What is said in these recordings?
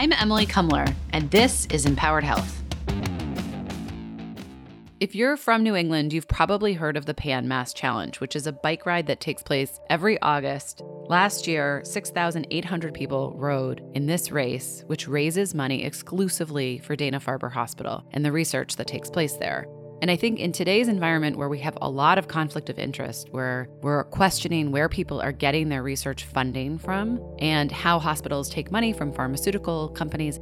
I'm Emily Kumler, and this is Empowered Health. If you're from New England, you've probably heard of the Pan Mass Challenge, which is a bike ride that takes place every August. Last year, 6,800 people rode in this race, which raises money exclusively for Dana Farber Hospital and the research that takes place there. And I think in today's environment where we have a lot of conflict of interest, where we're questioning where people are getting their research funding from and how hospitals take money from pharmaceutical companies,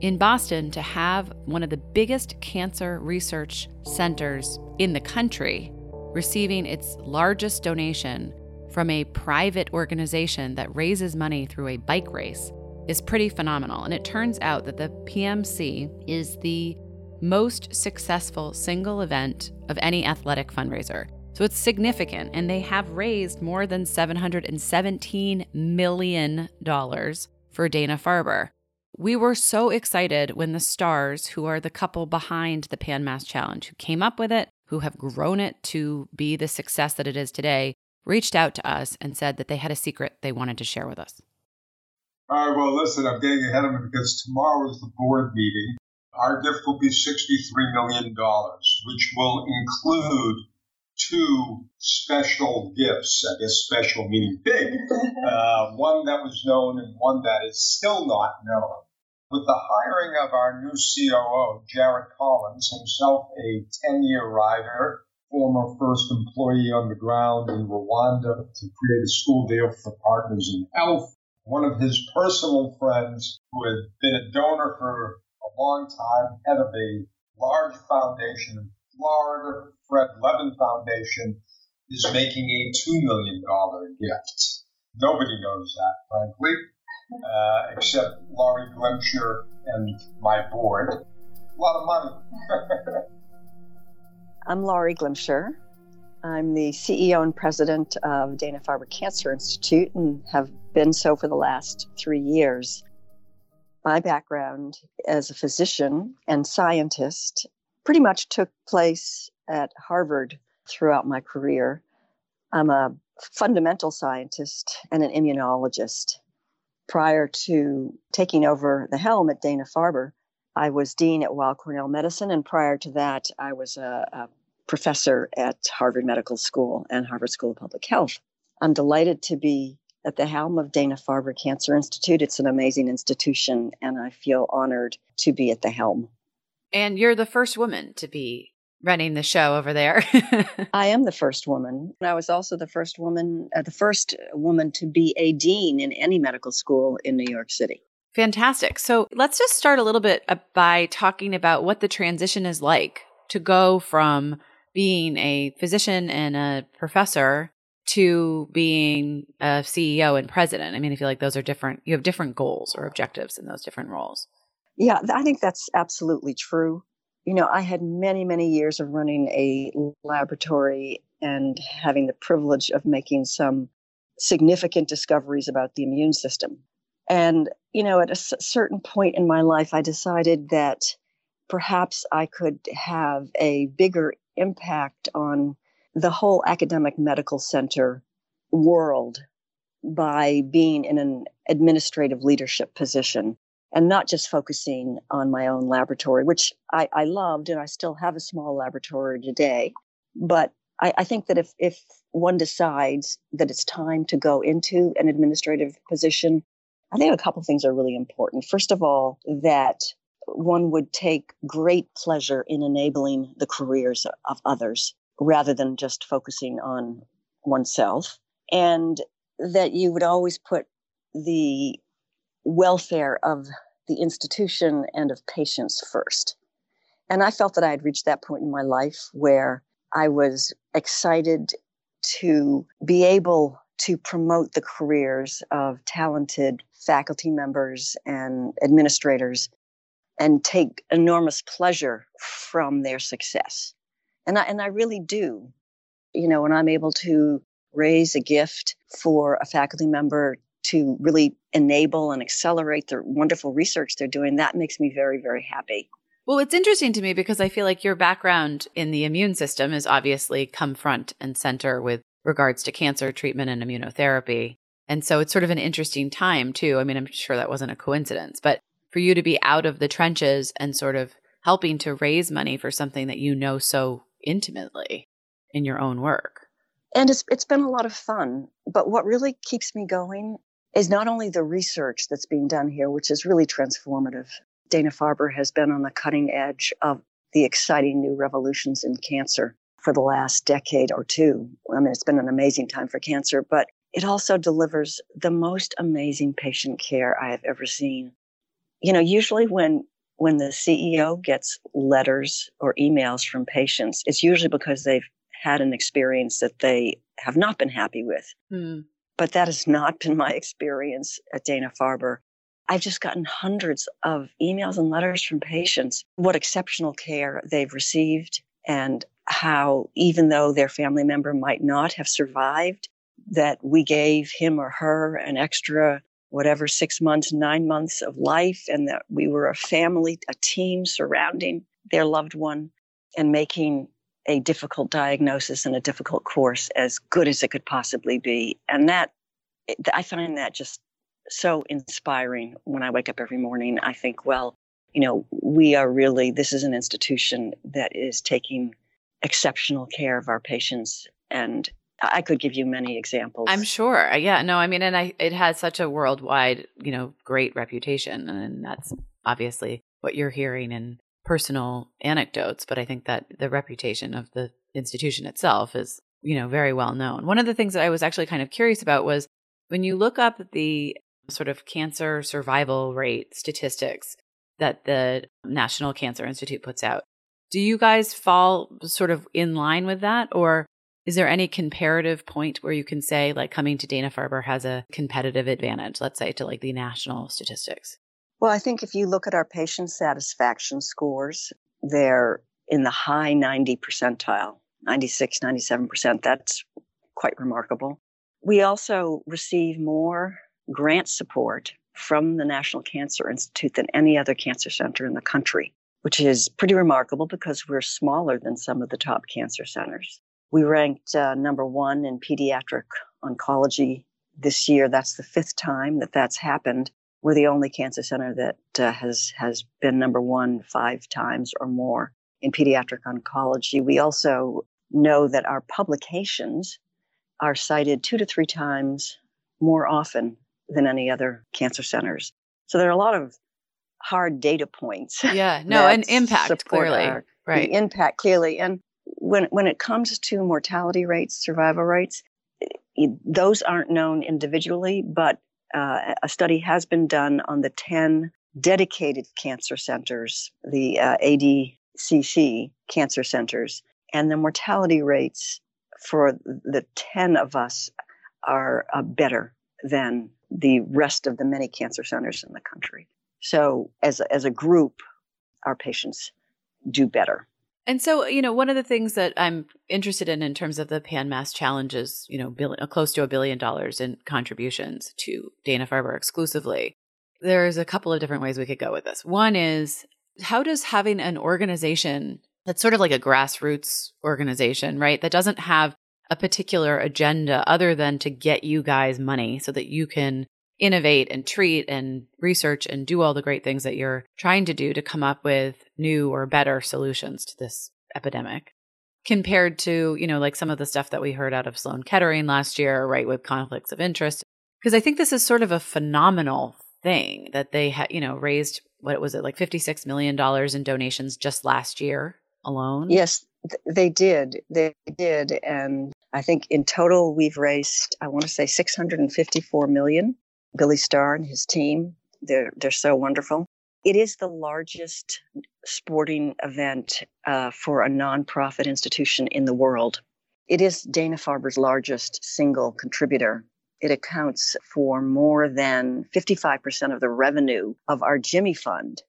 in Boston, to have one of the biggest cancer research centers in the country receiving its largest donation from a private organization that raises money through a bike race is pretty phenomenal. And it turns out that the PMC is the most successful single event of any athletic fundraiser. So it's significant, and they have raised more than $717 million for Dana Farber. We were so excited when the Starrs, who are the couple behind the Pan Mass Challenge, who came up with it, who have grown it to be the success that it is today, reached out to us and said that they had a secret they wanted to share with us. All right, well, listen, I'm getting ahead of it because tomorrow is the board meeting. Our gift will be $63 million, which will include two special gifts. I guess special meaning big. Uh, one that was known and one that is still not known. With the hiring of our new COO, Jared Collins, himself a 10 year rider, former first employee on the ground in Rwanda to create a school deal for partners in health, one of his personal friends who had been a donor for long time, head of a large foundation in Florida, Fred Levin Foundation, is making a $2 million gift. Nobody knows that, frankly, uh, except Laurie Glimcher and my board. A lot of money. I'm Laurie Glimcher. I'm the CEO and president of Dana Farber Cancer Institute and have been so for the last three years. My background as a physician and scientist pretty much took place at Harvard throughout my career. I'm a fundamental scientist and an immunologist. Prior to taking over the helm at Dana Farber, I was dean at Weill Cornell Medicine, and prior to that, I was a, a professor at Harvard Medical School and Harvard School of Public Health. I'm delighted to be at the helm of Dana Farber Cancer Institute. It's an amazing institution, and I feel honored to be at the helm. And you're the first woman to be running the show over there. I am the first woman. And I was also the first woman, uh, the first woman to be a dean in any medical school in New York City. Fantastic. So let's just start a little bit uh, by talking about what the transition is like to go from being a physician and a professor to being a CEO and president? I mean, I feel like those are different. You have different goals or objectives in those different roles. Yeah, I think that's absolutely true. You know, I had many, many years of running a laboratory and having the privilege of making some significant discoveries about the immune system. And, you know, at a certain point in my life, I decided that perhaps I could have a bigger impact on the whole academic medical center world by being in an administrative leadership position and not just focusing on my own laboratory, which I, I loved and I still have a small laboratory today. But I, I think that if, if one decides that it's time to go into an administrative position, I think a couple things are really important. First of all, that one would take great pleasure in enabling the careers of others rather than just focusing on oneself. And that you would always put the welfare of the institution and of patients first. And I felt that I had reached that point in my life where I was excited to be able to promote the careers of talented faculty members and administrators and take enormous pleasure from their success and I and I really do. You know, when I'm able to raise a gift for a faculty member to really enable and accelerate the wonderful research they're doing, that makes me very, very happy. Well, it's interesting to me because I feel like your background in the immune system is obviously come front and center with regards to cancer treatment and immunotherapy. And so it's sort of an interesting time too. I mean, I'm sure that wasn't a coincidence, but for you to be out of the trenches and sort of helping to raise money for something that you know so intimately in your own work. And it's it's been a lot of fun, but what really keeps me going is not only the research that's being done here, which is really transformative. Dana Farber has been on the cutting edge of the exciting new revolutions in cancer for the last decade or two. I mean, it's been an amazing time for cancer, but it also delivers the most amazing patient care I have ever seen. You know, usually when when the CEO gets letters or emails from patients, it's usually because they've had an experience that they have not been happy with. Mm. But that has not been my experience at Dana Farber. I've just gotten hundreds of emails and letters from patients, what exceptional care they've received, and how, even though their family member might not have survived, that we gave him or her an extra, whatever, six months, nine months of life, and that we were a family, a team surrounding their loved one and making a difficult diagnosis and a difficult course as good as it could possibly be. And that, I find that just so inspiring when I wake up every morning. I think, well, you know, we are really, this is an institution that is taking exceptional care of our patients. And I could give you many examples. I'm sure. Uh, yeah. No, I mean, and I, it has such a worldwide, you know, great reputation. And that's obviously what you're hearing in personal anecdotes, but I think that the reputation of the institution itself is, you know, very well known. One of the things that I was actually kind of curious about was when you look up the sort of cancer survival rate statistics that the National Cancer Institute puts out, do you guys fall sort of in line with that? Or is there any comparative point where you can say, like, coming to Dana Farber has a competitive advantage, let's say, to like the national statistics? Well, I think if you look at our patient satisfaction scores, they're in the high 90 percentile, 96, 97%. That's quite remarkable. We also receive more grant support from the National Cancer Institute than any other cancer center in the country, which is pretty remarkable because we're smaller than some of the top cancer centers. We ranked uh, number one in pediatric oncology this year. That's the fifth time that that's happened. We're the only cancer center that uh, has has been number one five times or more in pediatric oncology. We also know that our publications are cited two to three times more often than any other cancer centers. So there are a lot of hard data points. Yeah, no, and impact clearly, our, right? impact clearly, and when when it comes to mortality rates, survival rates, those aren't known individually, but uh, a study has been done on the 10 dedicated cancer centers, the uh, ADCC cancer centers, and the mortality rates for the 10 of us are uh, better than the rest of the many cancer centers in the country. So, as as a group, our patients do better. And so, you know, one of the things that I'm interested in in terms of the Pan Mass challenges, you know, billion, uh, close to a billion dollars in contributions to Dana Farber exclusively. There's a couple of different ways we could go with this. One is how does having an organization that's sort of like a grassroots organization, right? That doesn't have a particular agenda other than to get you guys money so that you can innovate and treat and research and do all the great things that you're trying to do to come up with new or better solutions to this epidemic compared to, you know, like some of the stuff that we heard out of Sloan Kettering last year, right, with conflicts of interest. Because I think this is sort of a phenomenal thing that they had, you know, raised what was it, like $56 million in donations just last year alone? Yes, th- they did. They did. And I think in total we've raised, I want to say 654 million Billy Starr and his team. They're they're so wonderful. It is the largest sporting event uh, for a nonprofit institution in the world. It is Dana Farber's largest single contributor. It accounts for more than 55% of the revenue of our Jimmy Fund.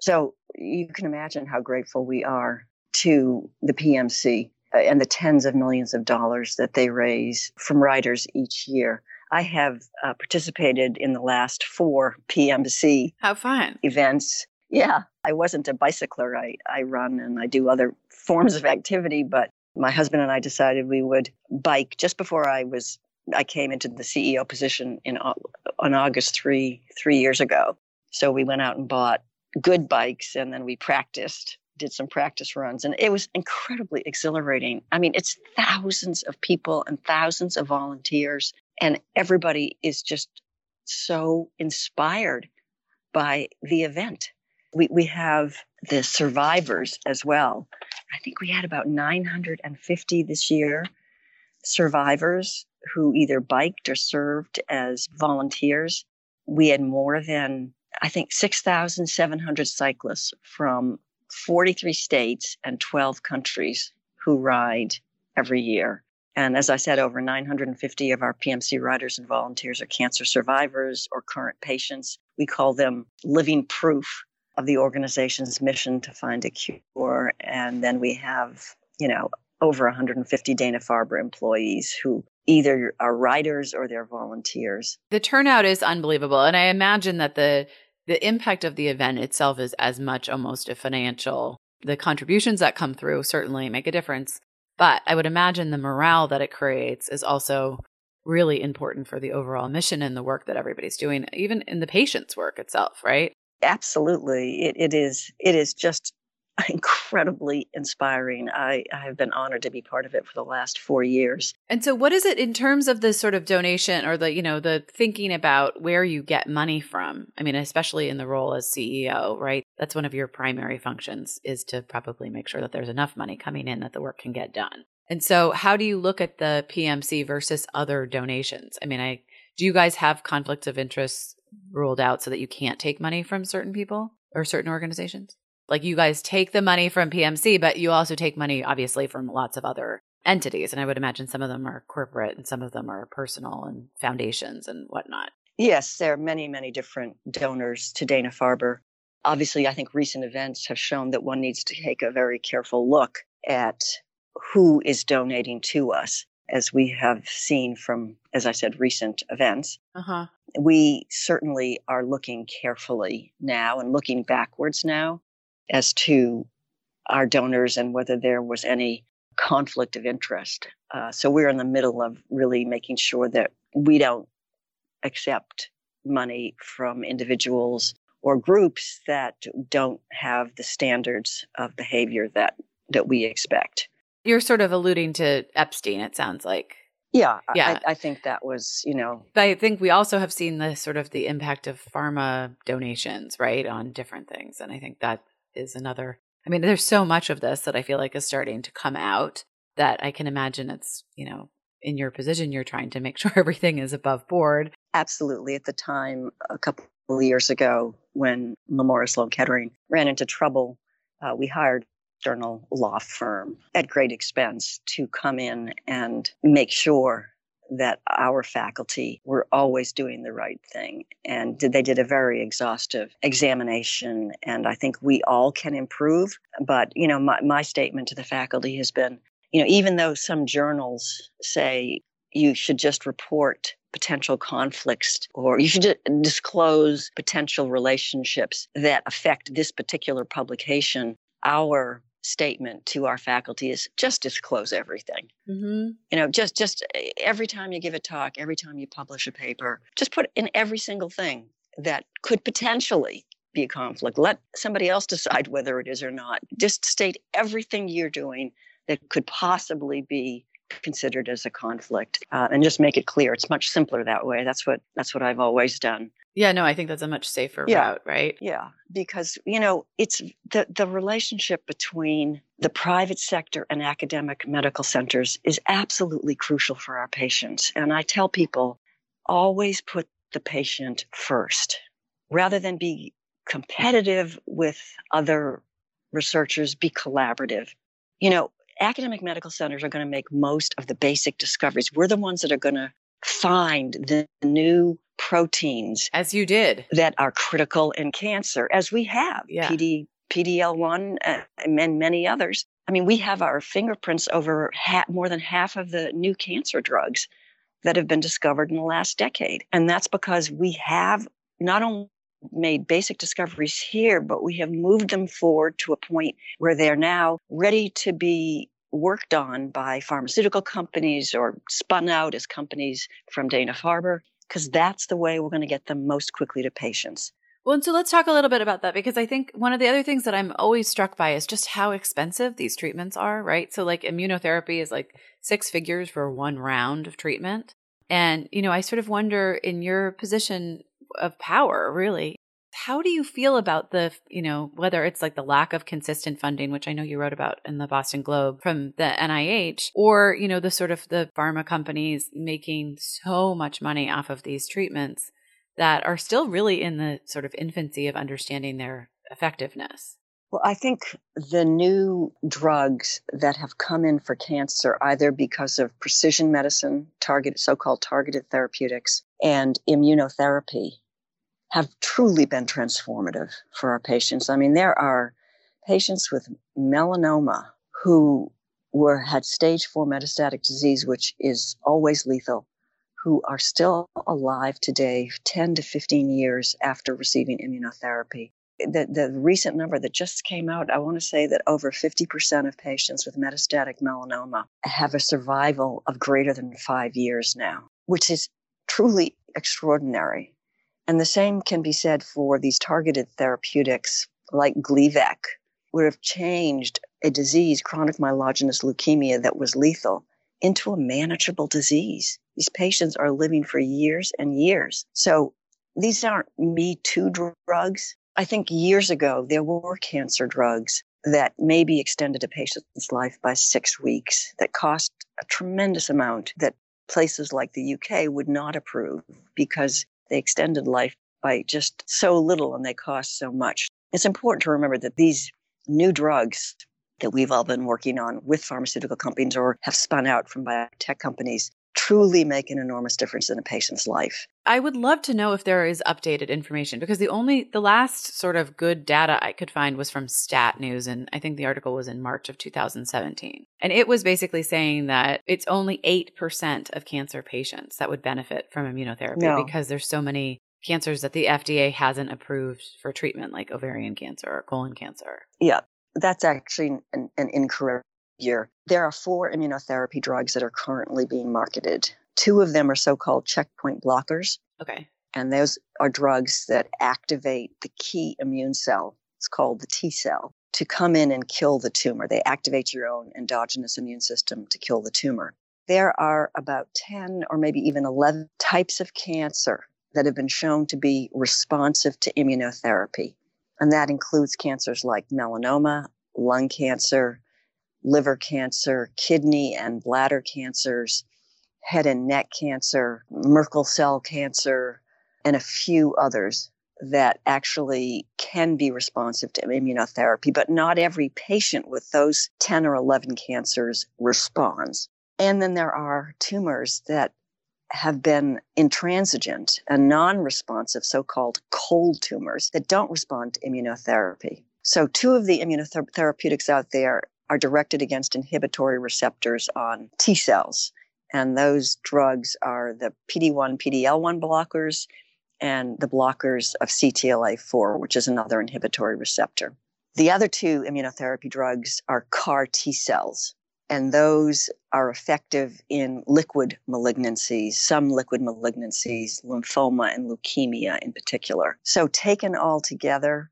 So you can imagine how grateful we are to the PMC uh, and the tens of millions of dollars that they raise from riders each year. I have uh, participated in the last four PMC How fun. events. Yeah, I wasn't a bicycler. I, I run and I do other forms of activity, but my husband and I decided we would bike just before I was I came into the CEO position in on August three three years ago. So we went out and bought good bikes and then we practiced, did some practice runs. And it was incredibly exhilarating. I mean, it's thousands of people and thousands of volunteers, and everybody is just so inspired by the event. We, we have the survivors as well. I think we had about 950 this year survivors who either biked or served as volunteers. We had more than, I think, 6,700 cyclists from 43 states and 12 countries who ride every year. And as I said, over 950 of our PMC riders and volunteers are cancer survivors or current patients. We call them living proof of the organization's mission to find a cure. And then we have, you know, over 150 Dana Farber employees who either are riders or they're volunteers. The turnout is unbelievable. And I imagine that the the impact of the event itself is as much almost a financial. The contributions that come through certainly make a difference. But I would imagine the morale that it creates is also really important for the overall mission and the work that everybody's doing, even in the patient's work itself, right? Absolutely. It, it is it is just incredibly inspiring. I, I have been honored to be part of it for the last four years. And so what is it in terms of the sort of donation or the, you know, the thinking about where you get money from? I mean, especially in the role as CEO, right? That's one of your primary functions is to probably make sure that there's enough money coming in that the work can get done. And so how do you look at the PMC versus other donations? I mean, I do you guys have conflicts of interest ruled out so that you can't take money from certain people or certain organizations? Like you guys take the money from PMC, but you also take money, obviously, from lots of other entities. And I would imagine some of them are corporate and some of them are personal and foundations and whatnot. Yes, there are many, many different donors to Dana Farber. Obviously, I think recent events have shown that one needs to take a very careful look at who is donating to us, as we have seen from, as I said, recent events. Uh-huh. We certainly are looking carefully now and looking backwards now as to our donors and whether there was any conflict of interest. Uh, so we're in the middle of really making sure that we don't accept money from individuals or groups that don't have the standards of behavior that that we expect. You're sort of alluding to Epstein, it sounds like. Yeah, yeah. I, I, think that was, you know. But I think we also have seen the sort of the impact of pharma donations, right, on different things, and I think that is another. I mean, there's so much of this that I feel like is starting to come out that I can imagine it's, you know, in your position, you're trying to make sure everything is above board. Absolutely. At the time, a couple of years ago, when Memorial Sloan Kettering ran into trouble, uh, we hired external law firm at great expense to come in and make sure that our faculty were always doing the right thing. And they did a very exhaustive examination. And I think we all can improve. But, you know, my, my statement to the faculty has been, you know, even though some journals say you should just report potential conflicts or you should disclose potential relationships that affect this particular publication, our statement to our faculty is just disclose everything. Mm-hmm. You know, just just eh, every time you give a talk, every time you publish a paper, just put in every single thing that could potentially be a conflict. Let somebody else decide whether it is or not. Just state everything you're doing that could possibly be considered as a conflict uh, and just make it clear it's much simpler that way that's what that's what i've always done yeah, no, I think that's a much safer yeah. route, right? Yeah, because you know, it's the the relationship between the private sector and academic medical centers is absolutely crucial for our patients. And I tell people always put the patient first rather than be competitive with other researchers, be collaborative. You know, academic medical centers are going to make most of the basic discoveries. We're the ones that are going to find the new proteins as you did that are critical in cancer as we have yeah. PD PDL1 uh, and many others. I mean, we have our fingerprints over ha- more than half of the new cancer drugs that have been discovered in the last decade. And that's because we have not only made basic discoveries here, but we have moved them forward to a point where they're now ready to be worked on by pharmaceutical companies or spun out as companies from Dana Farber, because that's the way we're going to get them most quickly to patients. Well, and so let's talk a little bit about that because I think one of the other things that I'm always struck by is just how expensive these treatments are, right? So, like, immunotherapy is like six figures for one round of treatment. And, you know, I sort of wonder in your position of power, really, how do you feel about the, you know, whether it's like the lack of consistent funding, which I know you wrote about in the Boston Globe from the NIH, or, you know, the sort of the pharma companies making so much money off of these treatments? that are still really in the sort of infancy of understanding their effectiveness? Well, I think the new drugs that have come in for cancer, either because of precision medicine, targeted, so-called targeted therapeutics, and immunotherapy, have truly been transformative for our patients. I mean, there are patients with melanoma who were had stage four metastatic disease, which is always lethal, who are still alive today, 10 to 15 years after receiving immunotherapy. The, the recent number that just came out, I want to say that over 50% of patients with metastatic melanoma have a survival of greater than five years now, which is truly extraordinary. And the same can be said for these targeted therapeutics like Gleevec, would have changed a disease, chronic myelogenous leukemia, that was lethal into a manageable disease. These patients are living for years and years. So these aren't me too drugs. I think years ago, there were cancer drugs that maybe extended a patient's life by six weeks that cost a tremendous amount that places like the UK would not approve because they extended life by just so little and they cost so much. It's important to remember that these new drugs that we've all been working on with pharmaceutical companies or have spun out from biotech companies truly make an enormous difference in a patient's life. I would love to know if there is updated information because the only the last sort of good data I could find was from Stat News and I think the article was in March of 2017. And it was basically saying that it's only 8% of cancer patients that would benefit from immunotherapy no. because there's so many cancers that the FDA hasn't approved for treatment like ovarian cancer or colon cancer. Yeah, that's actually an, an incorrect year. There are four immunotherapy drugs that are currently being marketed. Two of them are so called checkpoint blockers. Okay. And those are drugs that activate the key immune cell. It's called the T cell to come in and kill the tumor. They activate your own endogenous immune system to kill the tumor. There are about 10 or maybe even 11 types of cancer that have been shown to be responsive to immunotherapy. And that includes cancers like melanoma, lung cancer, liver cancer, kidney and bladder cancers, head and neck cancer, Merkel cell cancer, and a few others that actually can be responsive to immunotherapy, but not every patient with those 10 or 11 cancers responds. And then there are tumors that have been intransigent and non responsive, so called cold tumors that don't respond to immunotherapy. So, two of the immunotherapeutics out there are directed against inhibitory receptors on T cells. And those drugs are the PD1, PDL1 blockers and the blockers of CTLA4, which is another inhibitory receptor. The other two immunotherapy drugs are CAR T cells, and those are effective in liquid malignancies, some liquid malignancies, lymphoma and leukemia in particular. So, taken all together,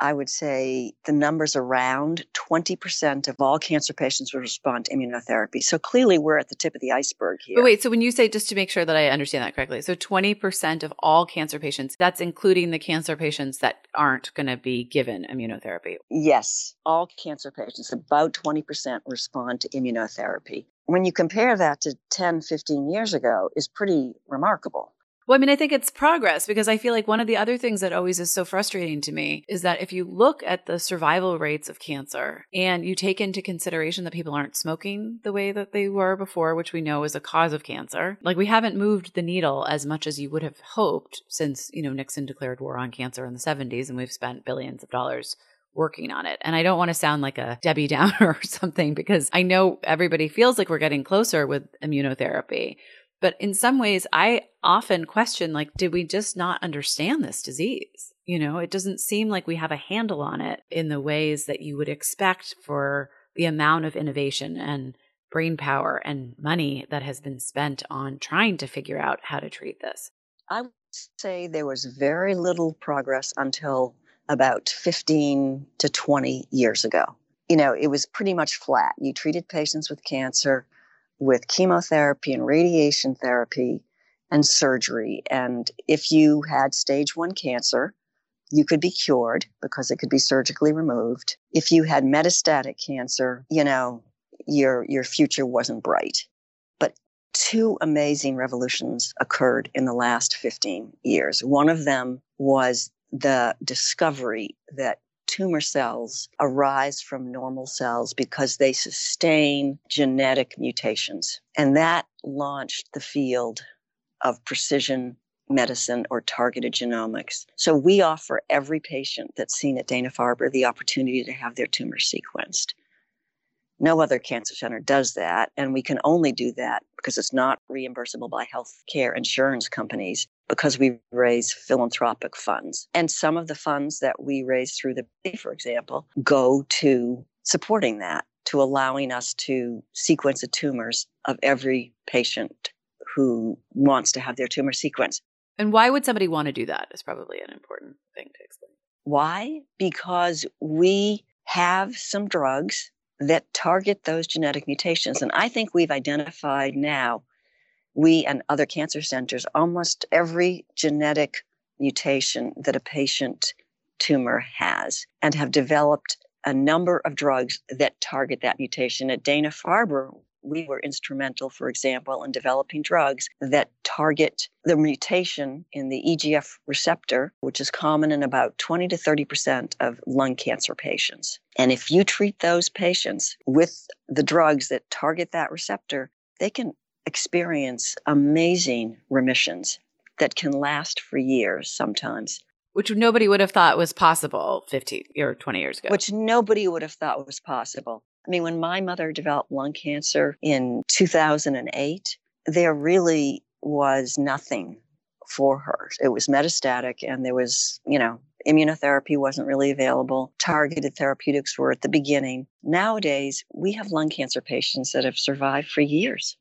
I would say the numbers around 20% of all cancer patients will respond to immunotherapy. So clearly we're at the tip of the iceberg here. But wait, so when you say, just to make sure that I understand that correctly, so 20% of all cancer patients, that's including the cancer patients that aren't going to be given immunotherapy? Yes, all cancer patients, about 20% respond to immunotherapy. When you compare that to 10, 15 years ago, is pretty remarkable. Well, I mean, I think it's progress because I feel like one of the other things that always is so frustrating to me is that if you look at the survival rates of cancer and you take into consideration that people aren't smoking the way that they were before, which we know is a cause of cancer, like we haven't moved the needle as much as you would have hoped since, you know, Nixon declared war on cancer in the 70s and we've spent billions of dollars working on it. And I don't want to sound like a Debbie Downer or something because I know everybody feels like we're getting closer with immunotherapy. But in some ways, I often question like, did we just not understand this disease? You know, it doesn't seem like we have a handle on it in the ways that you would expect for the amount of innovation and brain power and money that has been spent on trying to figure out how to treat this. I would say there was very little progress until about 15 to 20 years ago. You know, it was pretty much flat. You treated patients with cancer with chemotherapy and radiation therapy and surgery. And if you had stage one cancer, you could be cured because it could be surgically removed. If you had metastatic cancer, you know, your your future wasn't bright. But two amazing revolutions occurred in the last 15 years. One of them was the discovery that tumor cells arise from normal cells because they sustain genetic mutations. And that launched the field of precision medicine or targeted genomics. So we offer every patient that's seen at Dana Farber the opportunity to have their tumor sequenced. No other cancer center does that, and we can only do that because it's not reimbursable by health care insurance companies because we raise philanthropic funds. And some of the funds that we raise through the, for example, go to supporting that, to allowing us to sequence the tumors of every patient who wants to have their tumor sequenced. And why would somebody want to do that is probably an important thing to explain. Why? Because we have some drugs that target those genetic mutations. And I think we've identified now, we and other cancer centers, almost every genetic mutation that a patient tumor has and have developed a number of drugs that target that mutation. At Dana Farber, we were instrumental, for example, in developing drugs that target the mutation in the EGF receptor, which is common in about 20 to 30% of lung cancer patients. And if you treat those patients with the drugs that target that receptor, they can experience amazing remissions that can last for years sometimes which nobody would have thought was possible 15 or 20 years ago. Which nobody would have thought was possible. I mean, when my mother developed lung cancer in 2008, there really was nothing for her. It was metastatic and there was, you know, immunotherapy wasn't really available. Targeted therapeutics were at the beginning. Nowadays, we have lung cancer patients that have survived for years,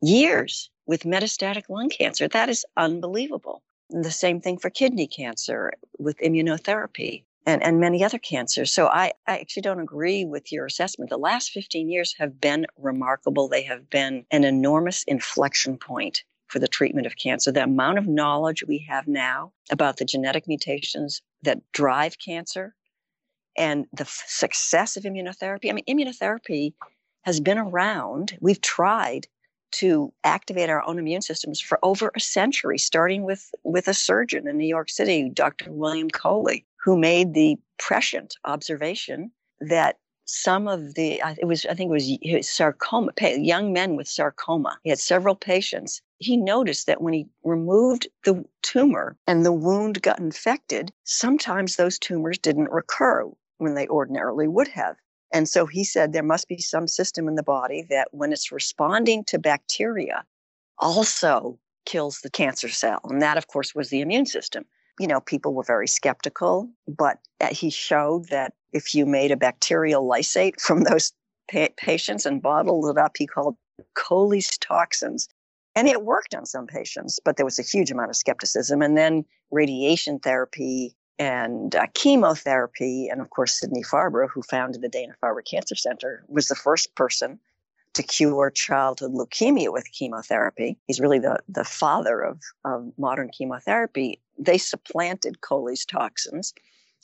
years with metastatic lung cancer. That is unbelievable. The same thing for kidney cancer with immunotherapy and, and many other cancers. So I, I actually don't agree with your assessment. The last 15 years have been remarkable. They have been an enormous inflection point for the treatment of cancer. The amount of knowledge we have now about the genetic mutations that drive cancer and the f- success of immunotherapy. I mean, immunotherapy has been around. We've tried to activate our own immune systems for over a century, starting with, with a surgeon in New York City, Dr. William Coley, who made the prescient observation that some of the it was i think it was sarcoma young men with sarcoma he had several patients he noticed that when he removed the tumor and the wound got infected sometimes those tumors didn't recur when they ordinarily would have and so he said there must be some system in the body that when it's responding to bacteria also kills the cancer cell and that of course was the immune system you know, people were very skeptical, but uh, he showed that if you made a bacterial lysate from those pa- patients and bottled it up, he called Coley's toxins. And it worked on some patients, but there was a huge amount of skepticism. And then radiation therapy and uh, chemotherapy. And of course, Sidney Farber, who founded the Dana Farber Cancer Center, was the first person to cure childhood leukemia with chemotherapy. He's really the, the father of, of modern chemotherapy. They supplanted Coley's toxins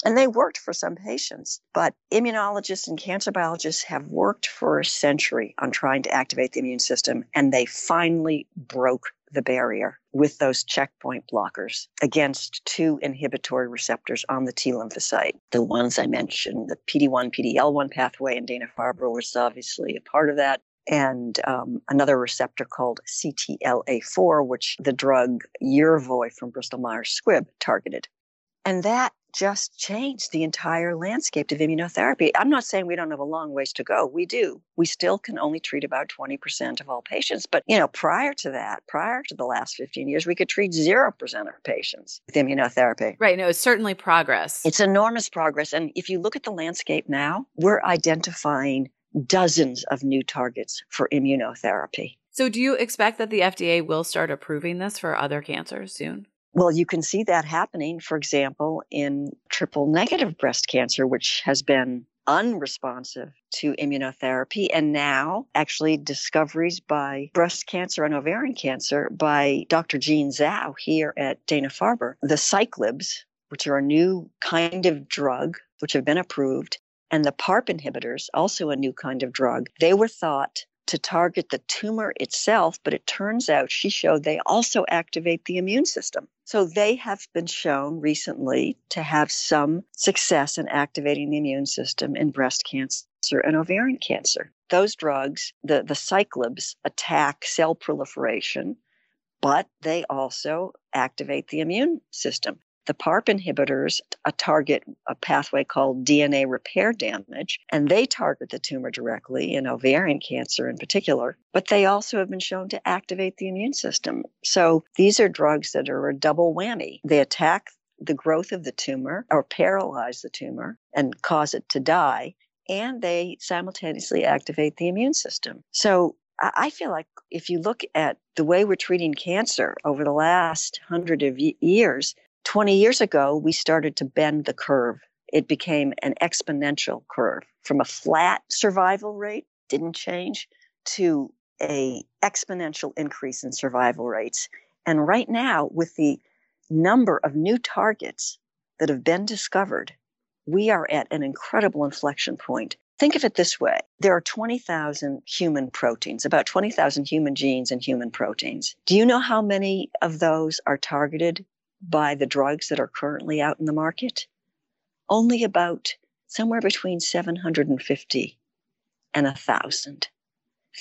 and they worked for some patients. But immunologists and cancer biologists have worked for a century on trying to activate the immune system, and they finally broke the barrier with those checkpoint blockers against two inhibitory receptors on the T lymphocyte. The ones I mentioned, the PD1, PD-L1 pathway, and Dana Farber was obviously a part of that and um, another receptor called CTLA4, which the drug Yervoy from Bristol Myers Squibb targeted. And that just changed the entire landscape of immunotherapy. I'm not saying we don't have a long ways to go. We do. We still can only treat about 20% of all patients. But, you know, prior to that, prior to the last 15 years, we could treat 0% of patients with immunotherapy. Right. No, it's certainly progress. It's enormous progress. And if you look at the landscape now, we're identifying dozens of new targets for immunotherapy. So, do you expect that the FDA will start approving this for other cancers soon? Well, you can see that happening, for example, in triple negative breast cancer, which has been unresponsive to immunotherapy. And now, actually, discoveries by breast cancer and ovarian cancer by Dr. Jean Zhao here at Dana Farber. The ciclibs, which are a new kind of drug which have been approved, and the PARP inhibitors, also a new kind of drug, they were thought to target the tumor itself, but it turns out she showed they also activate the immune system. So they have been shown recently to have some success in activating the immune system in breast cancer and ovarian cancer. Those drugs, the, the ciclibs, attack cell proliferation, but they also activate the immune system. The PARP inhibitors target a pathway called DNA repair damage, and they target the tumor directly in ovarian cancer in particular, but they also have been shown to activate the immune system. So these are drugs that are a double whammy. They attack the growth of the tumor or paralyze the tumor and cause it to die, and they simultaneously activate the immune system. So I feel like if you look at the way we're treating cancer over the last hundred of years, 20 years ago, we started to bend the curve. It became an exponential curve from a flat survival rate, didn't change, to a exponential increase in survival rates. And right now, with the number of new targets that have been discovered, we are at an incredible inflection point. Think of it this way there are 20,000 human proteins, about 20,000 human genes and human proteins. Do you know how many of those are targeted by the drugs that are currently out in the market? Only about somewhere between 750 and 1,000.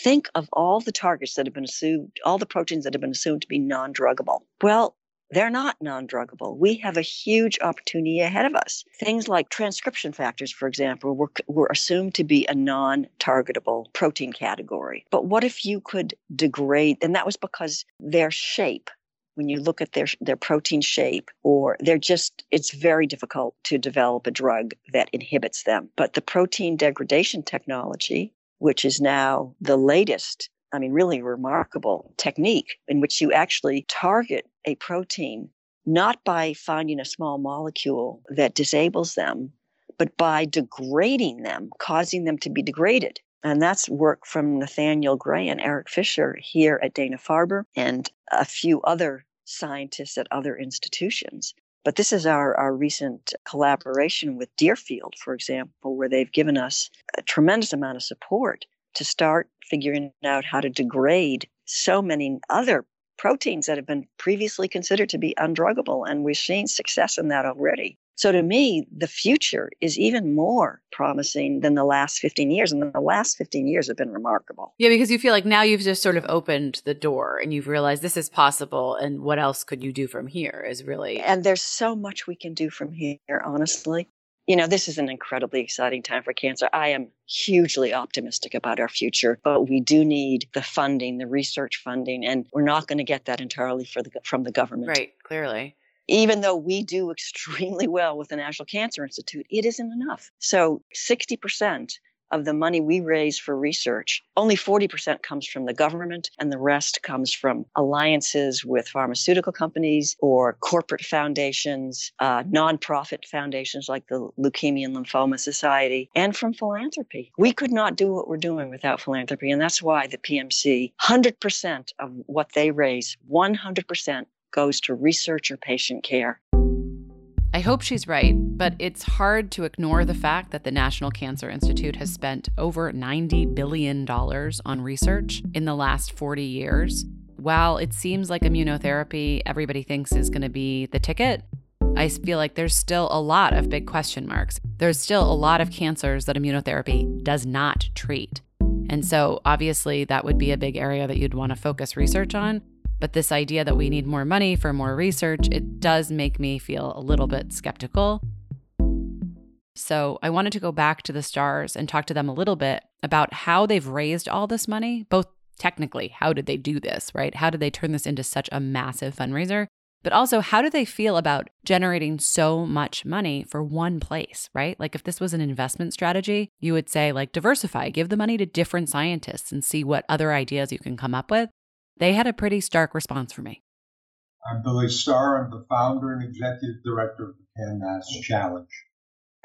Think of all the targets that have been assumed, all the proteins that have been assumed to be non druggable. Well, they're not non druggable. We have a huge opportunity ahead of us. Things like transcription factors, for example, were, were assumed to be a non targetable protein category. But what if you could degrade, and that was because their shape when you look at their their protein shape or they're just it's very difficult to develop a drug that inhibits them. But the protein degradation technology which is now the latest i mean really remarkable technique in which you actually target a protein not by finding a small molecule that disables them but by degrading them causing them to be degraded and that's work from Nathaniel Gray and Eric Fischer here at Dana Farber and a few other scientists at other institutions. But this is our, our recent collaboration with Deerfield, for example, where they've given us a tremendous amount of support to start figuring out how to degrade so many other proteins that have been previously considered to be undruggable. And we've seen success in that already. So to me, the future is even more promising than the last 15 years. And the last 15 years have been remarkable. Yeah, because you feel like now you've just sort of opened the door and you've realized this is possible. And what else could you do from here is really. And there's so much we can do from here, honestly. You know, this is an incredibly exciting time for cancer. I am hugely optimistic about our future, but we do need the funding, the research funding, and we're not going to get that entirely the, from the government. Right, clearly even though we do extremely well with the National Cancer Institute, it isn't enough. So 60% of the money we raise for research, only 40% comes from the government, and the rest comes from alliances with pharmaceutical companies or corporate foundations, uh, nonprofit foundations like the Leukemia and Lymphoma Society, and from philanthropy. We could not do what we're doing without philanthropy, and that's why the PMC, 100% of what they raise, 100% goes to research or patient care. I hope she's right, but it's hard to ignore the fact that the National Cancer Institute has spent over $90 billion on research in the last 40 years. While it seems like immunotherapy everybody thinks is going to be the ticket, I feel like there's still a lot of big question marks. There's still a lot of cancers that immunotherapy does not treat. And so, obviously, that would be a big area that you'd want to focus research on. But this idea that we need more money for more research, it does make me feel a little bit skeptical. So I wanted to go back to the Starrs and talk to them a little bit about how they've raised all this money, both technically, how did they do this, right? How did they turn this into such a massive fundraiser? But also, how do they feel about generating so much money for one place, right? Like, if this was an investment strategy, you would say, like, diversify, give the money to different scientists and see what other ideas you can come up with they had a pretty stark response for me. I'm Billy Starr. I'm the founder and executive director of the PanMass Challenge.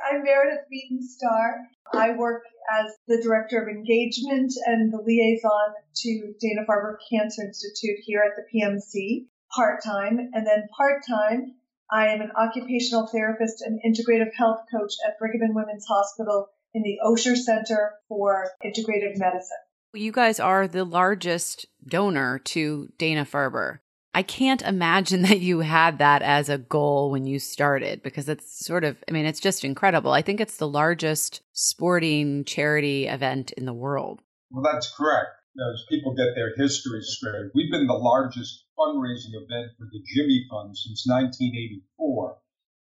I'm Meredith Beaton Starr. I work as the director of engagement and the liaison to Dana Farber Cancer Institute here at the PMC part time. And then part time, I am an occupational therapist and integrative health coach at Brigham and Women's Hospital in the Osher Center for Integrative Medicine. You guys are the largest donor to Dana Farber. I can't imagine that you had that as a goal when you started because it's sort of, I mean, it's just incredible. I think it's the largest sporting charity event in the world. Well, that's correct. As people get their history straight, we've been the largest fundraising event for the Jimmy Fund since 1984.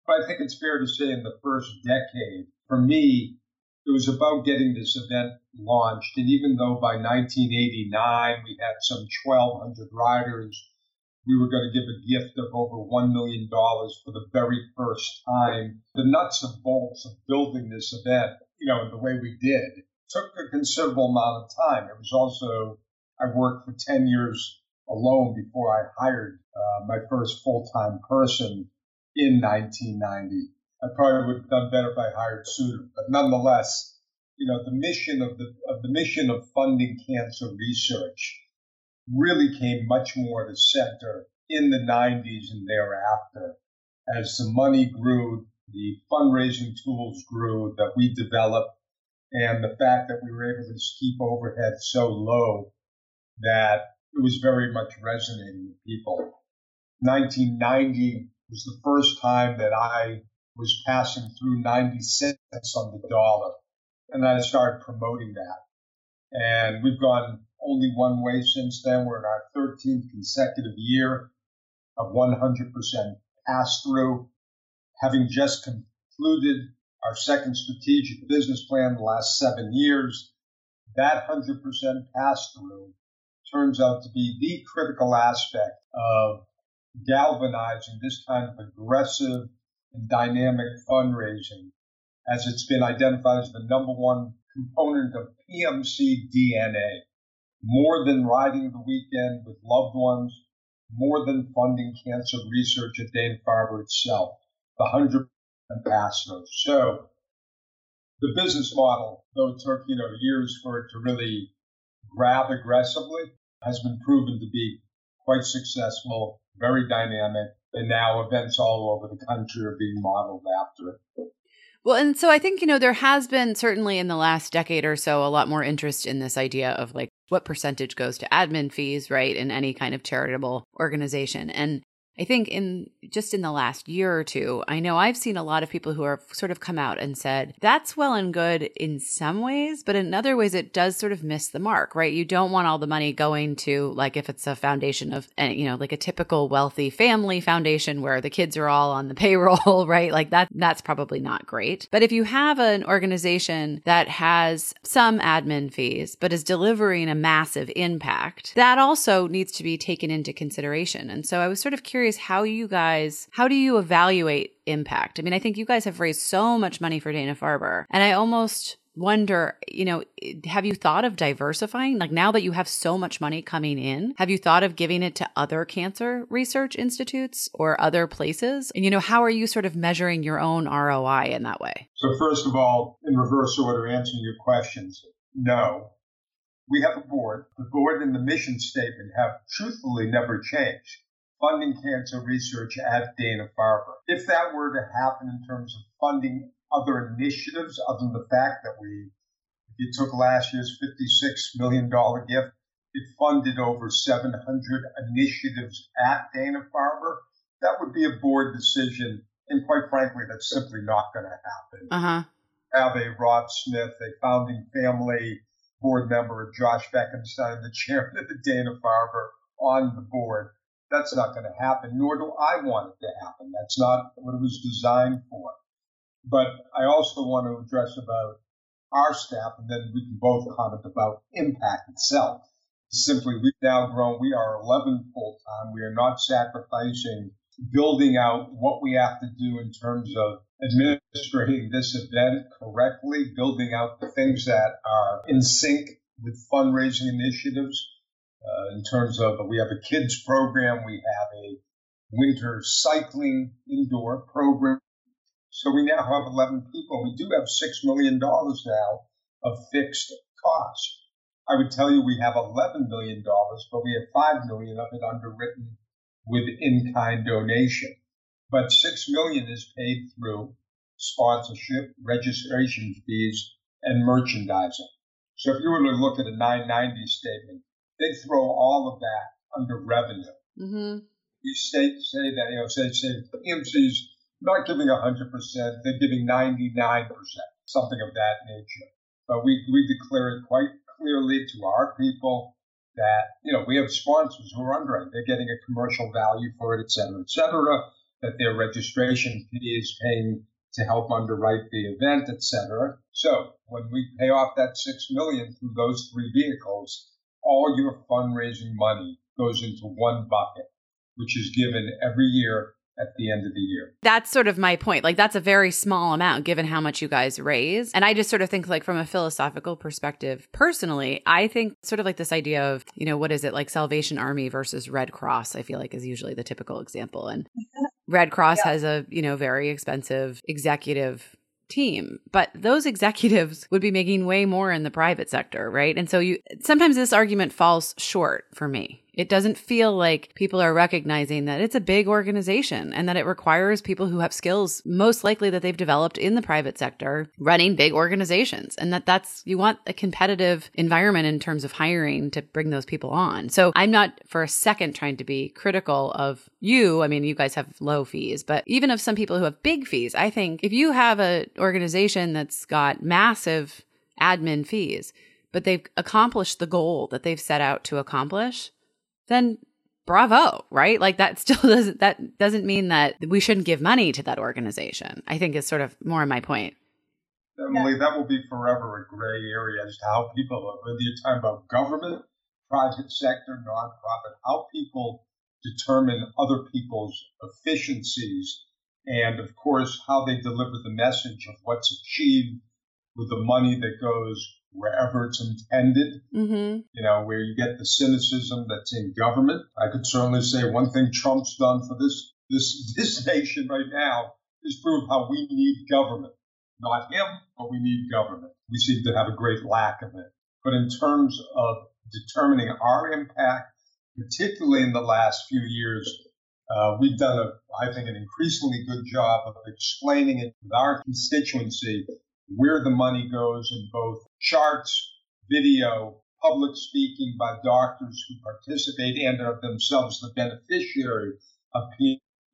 But I think it's fair to say in the first decade, for me, it was about getting this event launched. And even though by 1989 we had some 1,200 riders, we were going to give a gift of over $1 million for the very first time. The nuts and bolts of building this event, you know, the way we did, took a considerable amount of time. It was also, I worked for 10 years alone before I hired uh, my first full time person in 1990. I probably would have done better if I hired sooner, but nonetheless, you know, the mission of the of the mission of funding cancer research really came much more to center in the 90s and thereafter. As the money grew, the fundraising tools grew that we developed, and the fact that we were able to keep overhead so low that it was very much resonating with people. 1990 was the first time that I was passing through 90 cents on the dollar, and I started promoting that. And we've gone only one way since then. We're in our 13th consecutive year of 100% pass through. Having just concluded our second strategic business plan the last seven years, that 100% pass through turns out to be the critical aspect of galvanizing this kind of aggressive and dynamic fundraising as it's been identified as the number one component of PMC DNA more than riding the weekend with loved ones, more than funding cancer research at Dana Farber itself, the 100% pass. So the business model, though it took, you know, years for it to really grab aggressively, has been proven to be quite successful, very dynamic, and now events all over the country are being modeled after it. Well, and so I think, you know, there has been certainly in the last decade or so a lot more interest in this idea of like what percentage goes to admin fees, right, in any kind of charitable organization. And I think in just in the last year or two, I know I've seen a lot of people who have sort of come out and said that's well and good in some ways, but in other ways it does sort of miss the mark, right? You don't want all the money going to like if it's a foundation of eh, you know, like a typical wealthy family foundation where the kids are all on the payroll, right? Like that that's probably not great. But if you have an organization that has some admin fees but is delivering a massive impact, that also needs to be taken into consideration. And so I was sort of curious curious how you guys, how do you evaluate impact? I mean, I think you guys have raised so much money for Dana Farber, and I almost wonder, you know, have you thought of diversifying? Like now that you have so much money coming in, have you thought of giving it to other cancer research institutes or other places? And, you know, how are you sort of measuring your own ROI in that way? So, first of all, in reverse order, answering your questions, no. We have a board. The board and the mission statement have truthfully never changed funding cancer research at Dana Farber. If that were to happen in terms of funding other initiatives, other than the fact that we, if you took last year's $56 million gift, it funded over 700 initiatives at Dana Farber, that would be a board decision. And quite frankly, that's simply not going to happen. Uh-huh. Have a Rob Smith, a founding family board member, Josh Bekenstein, the chairman of the Dana Farber, on the board. That's not going to happen, nor do I want it to happen. That's not what it was designed for. But I also want to address about our staff, and then we can both comment about impact itself. Simply, we've now grown. We are 11 full time. We are not sacrificing building out what we have to do in terms of administrating this event correctly, building out the things that are in sync with fundraising initiatives, uh, in terms of we have a kids program, we have a winter cycling indoor program. So we now have 11 people. We do have $6 million now of fixed costs. I would tell you we have $11 million, but we have 5 million of it underwritten with in-kind donation. But 6 million is paid through sponsorship, registration fees, and merchandising. So if you were to look at a 990 statement, they throw all of that under revenue. Mm-hmm. You say, say that, you know, say, say PMC's not giving 100%, they're giving 99%, something of that nature. But we, we declare it quite clearly to our people that, you know, we have sponsors who are underwriting. They're getting a commercial value for it, et cetera, et cetera, that their registration fee is paying to help underwrite the event, et cetera. So when we pay off that six million through those three vehicles, all your fundraising money goes into one bucket, which is given every year at the end of the year. That's sort of my point. Like that's a very small amount given how much you guys raise. And I just sort of think like from a philosophical perspective, personally, I think sort of like this idea of, you know, what is it like Salvation Army versus Red Cross, I feel like is usually the typical example. And Red Cross yeah. has a, you know, very expensive executive team but those executives would be making way more in the private sector right? And so you sometimes this argument falls short for me it doesn't feel like people are recognizing that it's a big organization and that it requires people who have skills most likely that they've developed in the private sector running big organizations and that that's you want a competitive environment in terms of hiring to bring those people on. So I'm not for a second trying to be critical of you. I mean, you guys have low fees, but even of some people who have big fees, I think if you have an organization that's got massive admin fees, but they've accomplished the goal that they've set out to accomplish, then bravo, right? Like that still doesn't that doesn't mean that we shouldn't give money to that organization. I think is sort of more my point. Emily, that will be forever a gray area as to how people, whether you're talking about government, private sector, nonprofit, how people determine other people's efficiencies and, of course, how they deliver the message of what's achieved with the money that goes wherever it's intended, mm-hmm. you know, where you get the cynicism that's in government. I could certainly say one thing Trump's done for this, this, this nation right now is prove how we need government. Not him, but we need government. We seem to have a great lack of it. But in terms of determining our impact, particularly in the last few years, uh, we've done, a, I think, an increasingly good job of explaining it with our constituency where the money goes in both charts, video, public speaking by doctors who participate and are themselves the beneficiary of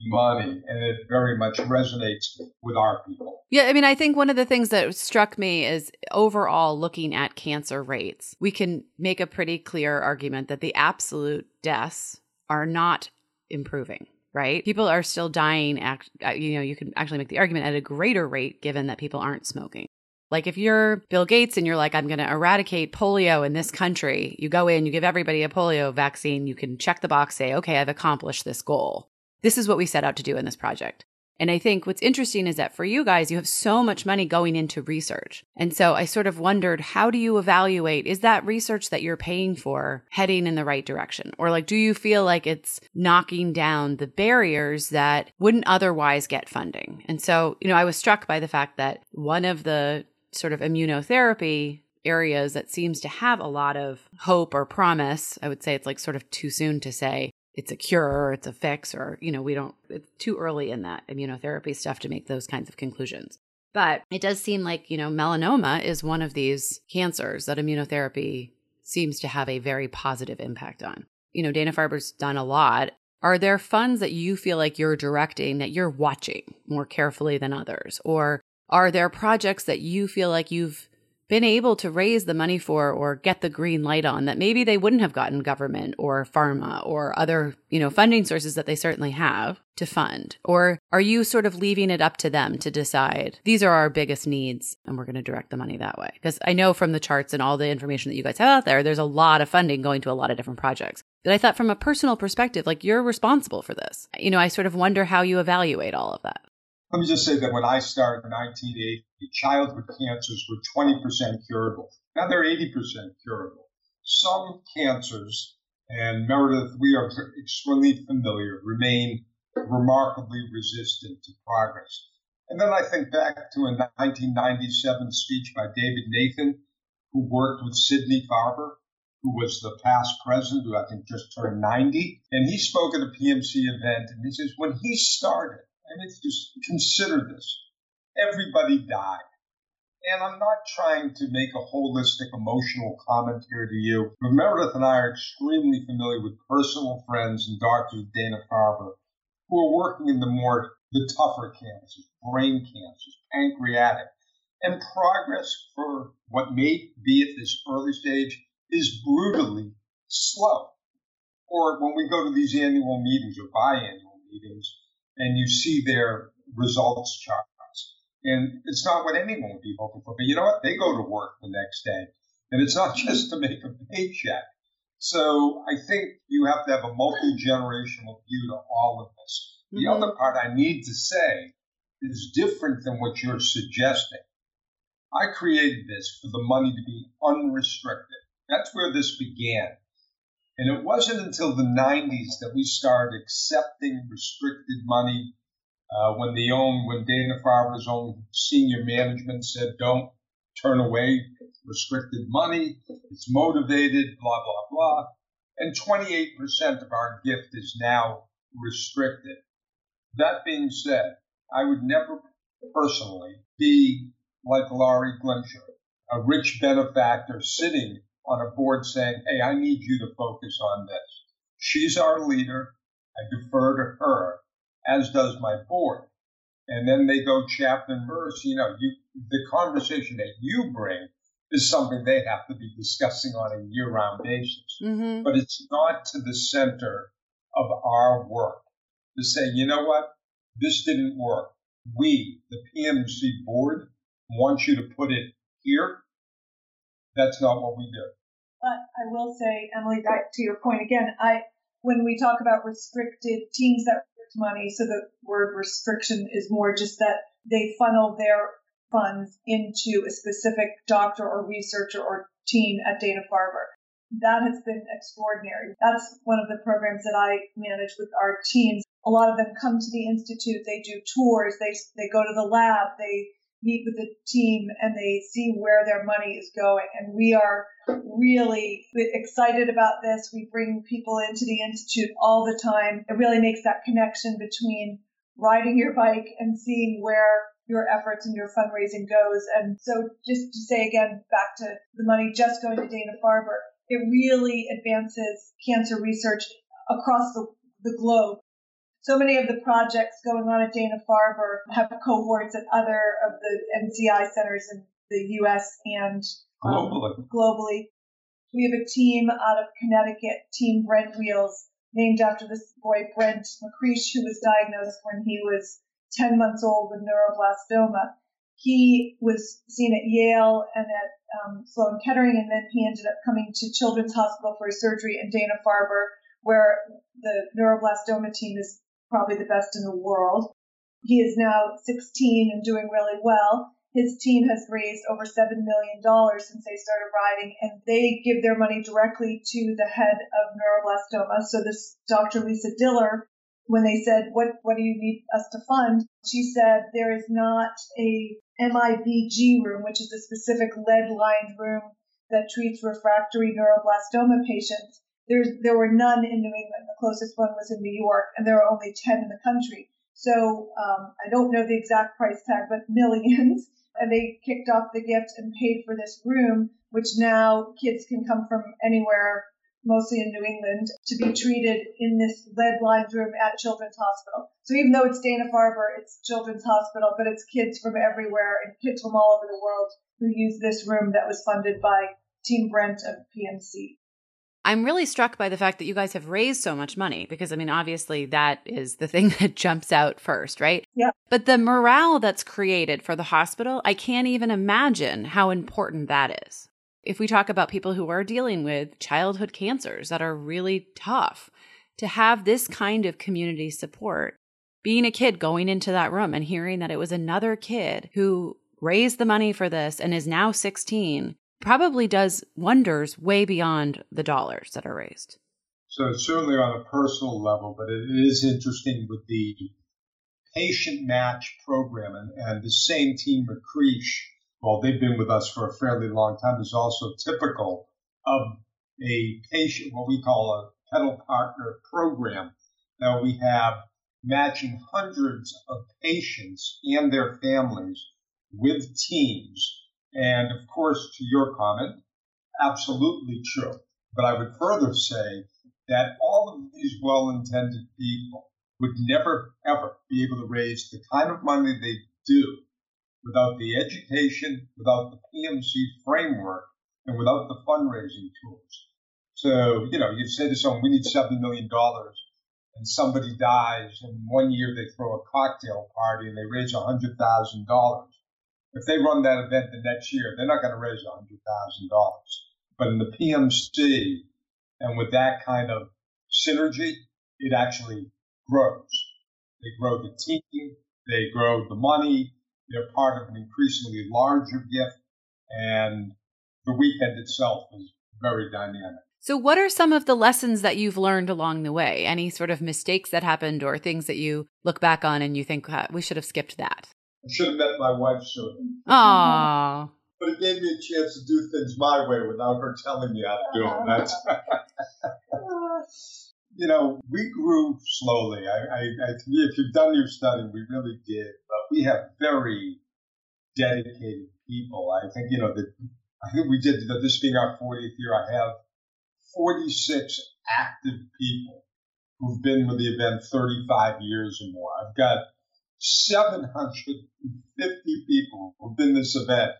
money and it very much resonates with our people. Yeah, I mean I think one of the things that struck me is overall looking at cancer rates. We can make a pretty clear argument that the absolute deaths are not improving right? People are still dying. Act, uh, you know, you can actually make the argument at a greater rate given that people aren't smoking. Like if you're Bill Gates and you're like, I'm going to eradicate polio in this country, you go in, you give everybody a polio vaccine, you can check the box, say, okay, I've accomplished this goal. This is what we set out to do in this project. And I think what's interesting is that for you guys, you have so much money going into research. And so I sort of wondered, how do you evaluate? Is that research that you're paying for heading in the right direction? Or like, do you feel like it's knocking down the barriers that wouldn't otherwise get funding? And so, you know, I was struck by the fact that one of the sort of immunotherapy areas that seems to have a lot of hope or promise, I would say it's like sort of too soon to say it's a cure or it's a fix or, you know, we don't, it's too early in that immunotherapy stuff to make those kinds of conclusions. But it does seem like, you know, melanoma is one of these cancers that immunotherapy seems to have a very positive impact on. You know, Dana Farber's done a lot. Are there funds that you feel like you're directing that you're watching more carefully than others? Or are there projects that you feel like you've been able to raise the money for or get the green light on that maybe they wouldn't have gotten government or pharma or other, you know, funding sources that they certainly have to fund? Or are you sort of leaving it up to them to decide these are our biggest needs and we're going to direct the money that way? Because I know from the charts and all the information that you guys have out there, there's a lot of funding going to a lot of different projects. But I thought from a personal perspective, like you're responsible for this. You know, I sort of wonder how you evaluate all of that. Let me just say that when I started in 1980, childhood cancers were 20% curable. Now they're 80% curable. Some cancers, and Meredith, we are extremely familiar, remain remarkably resistant to progress. And then I think back to a 1997 speech by David Nathan, who worked with Sidney Farber, who was the past president, who I think just turned 90. And he spoke at a PMC event, and he says, when he started, I mean, just consider this everybody died. And I'm not trying to make a holistic emotional comment here to you, but Meredith and I are extremely familiar with personal friends and Dr. Dana Farber who are working in the more, the tougher cancers, brain cancers, pancreatic. And progress for what may be at this early stage is brutally slow. Or when we go to these annual meetings or biannual meetings and you see their results chart and it's not what anyone would be hoping for. But you know what? They go to work the next day. And it's not just to make a paycheck. So I think you have to have a multi generational view to all of this. The mm-hmm. other part I need to say is different than what you're suggesting. I created this for the money to be unrestricted. That's where this began. And it wasn't until the 90s that we started accepting restricted money uh, when the own when Dana Farber's own senior management said, "Don't turn away restricted money. It's motivated." Blah blah blah. And 28% of our gift is now restricted. That being said, I would never personally be like Laurie Glimcher, a rich benefactor sitting on a board saying, Hey, I need you to focus on this. She's our leader. I defer to her as does my board. And then they go chapter and verse. You know, you, the conversation that you bring is something they have to be discussing on a year round basis. Mm-hmm. But it's not to the center of our work to say, you know what, this didn't work. We, the PMC board, want you to put it here. That's not what we do. But I will say, Emily, back to your point again, I when we talk about restricted teams that restrict money. So the word restriction is more just that they funnel their funds into a specific doctor or researcher or team at Dana Farber. That has been extraordinary. That's one of the programs that I manage with our teams. A lot of them come to the institute, they do tours, they they go to the lab, they meet with the team and they see where their money is going. And we are really excited about this. We bring people into the Institute all the time. It really makes that connection between riding your bike and seeing where your efforts and your fundraising goes. And so just to say again, back to the money just going to Dana Farber, it really advances cancer research across the, the globe so many of the projects going on at Dana Farber have cohorts at other of the NCI centers in the U.S. and um, globally. globally. We have a team out of Connecticut, Team Brent Wheels, named after this boy Brent McCreesh, who was diagnosed when he was 10 months old with neuroblastoma. He was seen at Yale and at um, Sloan Kettering, and then he ended up coming to Children's Hospital for a surgery in Dana Farber, where the neuroblastoma team is probably the best in the world. He is now 16 and doing really well. His team has raised over $7 million since they started riding, and they give their money directly to the head of neuroblastoma. So this Dr. Lisa Diller, when they said, what, what do you need us to fund? She said, there is not a MIBG room, which is a specific lead lined room that treats refractory neuroblastoma patients there's, there were none in New England. The closest one was in New York, and there are only 10 in the country. So um, I don't know the exact price tag, but millions. And they kicked off the gift and paid for this room, which now kids can come from anywhere, mostly in New England, to be treated in this lead-lined room at Children's Hospital. So even though it's Dana Farber, it's Children's Hospital, but it's kids from everywhere and kids from all over the world who use this room that was funded by Team Brent of PMC. I'm really struck by the fact that you guys have raised so much money because I mean, obviously, that is the thing that jumps out first, right? Yeah. But the morale that's created for the hospital, I can't even imagine how important that is. If we talk about people who are dealing with childhood cancers that are really tough, to have this kind of community support, being a kid going into that room and hearing that it was another kid who raised the money for this and is now 16 probably does wonders way beyond the dollars that are raised. So certainly on a personal level, but it is interesting with the patient match program and, and the same team Recreche, well, they've been with us for a fairly long time, is also typical of a patient, what we call a pedal partner program. Now we have matching hundreds of patients and their families with teams. And of course, to your comment, absolutely true. But I would further say that all of these well intended people would never, ever be able to raise the kind of money they do without the education, without the PMC framework, and without the fundraising tools. So, you know, you say to someone, we need $7 million, and somebody dies, and one year they throw a cocktail party and they raise $100,000. If they run that event the next year, they're not going to raise $100,000. But in the PMC, and with that kind of synergy, it actually grows. They grow the team, they grow the money, they're part of an increasingly larger gift, and the weekend itself is very dynamic. So, what are some of the lessons that you've learned along the way? Any sort of mistakes that happened or things that you look back on and you think we should have skipped that? Should have met my wife sooner. Aww but it gave me a chance to do things my way without her telling me how to do them. That's, you know, we grew slowly. I, I, I, if you've done your study, we really did. But we have very dedicated people. I think, you know, that I think we did, this being our 40th year, I have 46 active people who've been with the event 35 years or more. I've got 750 people who've been this event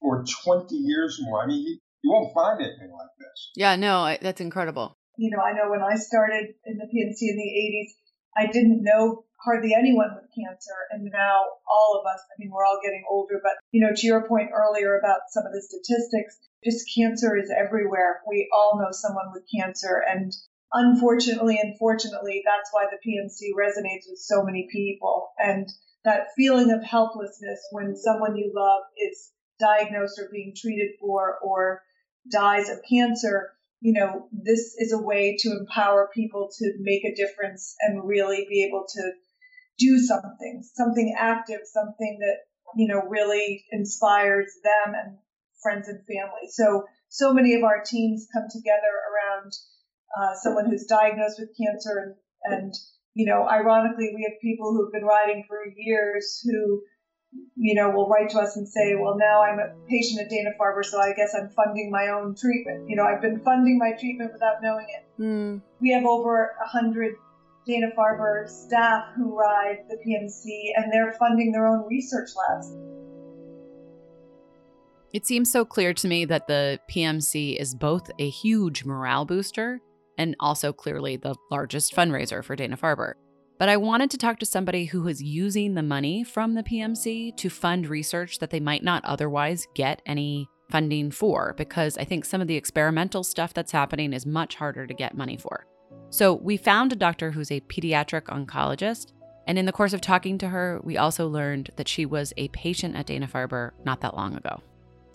for 20 years more. I mean, you, you won't find anything like this. Yeah, no, that's incredible. You know, I know when I started in the PMC in the 80s, I didn't know hardly anyone with cancer. And now all of us, I mean, we're all getting older, but, you know, to your point earlier about some of the statistics, just cancer is everywhere. We all know someone with cancer. And unfortunately, unfortunately, that's why the PMC resonates with so many people. And that feeling of helplessness when someone you love is diagnosed or being treated for or dies of cancer, you know, this is a way to empower people to make a difference and really be able to do something, something active, something that, you know, really inspires them and friends and family. So, so many of our teams come together around uh, someone who's diagnosed with cancer and, and, you know, ironically, we have people who've been riding for years who you know, will write to us and say, well, now I'm a patient at Dana Farber, so I guess I'm funding my own treatment. You know, I've been funding my treatment without knowing it. Mm. We have over a hundred Dana Farber staff who ride the PMC, and they're funding their own research labs. It seems so clear to me that the PMC is both a huge morale booster and also clearly the largest fundraiser for Dana Farber. But I wanted to talk to somebody who is using the money from the PMC to fund research that they might not otherwise get any funding for, because I think some of the experimental stuff that's happening is much harder to get money for. So we found a doctor who's a pediatric oncologist. And in the course of talking to her, we also learned that she was a patient at Dana Farber not that long ago.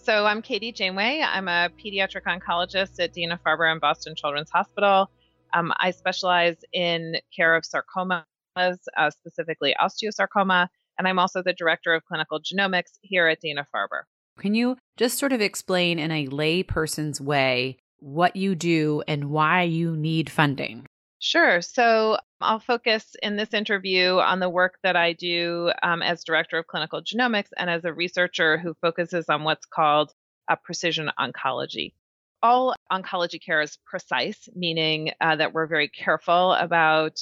So I'm Katie Janeway. I'm a pediatric oncologist at Dana Farber and Boston Children's Hospital. Um, I specialize in care of sarcomas, uh, specifically osteosarcoma, and I'm also the director of clinical genomics here at Dana Farber. Can you just sort of explain in a layperson's way what you do and why you need funding? Sure. So I'll focus in this interview on the work that I do um, as director of clinical genomics and as a researcher who focuses on what's called a precision oncology. All oncology care is precise, meaning uh, that we're very careful about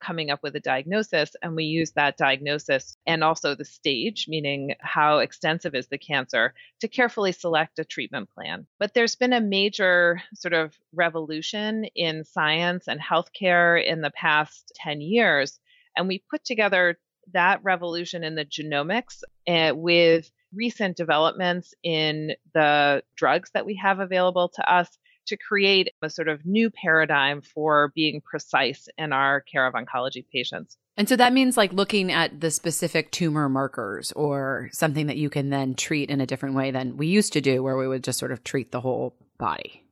coming up with a diagnosis. And we use that diagnosis and also the stage, meaning how extensive is the cancer, to carefully select a treatment plan. But there's been a major sort of revolution in science and healthcare in the past 10 years. And we put together that revolution in the genomics uh, with recent developments in the drugs that we have available to us to create a sort of new paradigm for being precise in our care of oncology patients. And so that means like looking at the specific tumor markers or something that you can then treat in a different way than we used to do, where we would just sort of treat the whole body.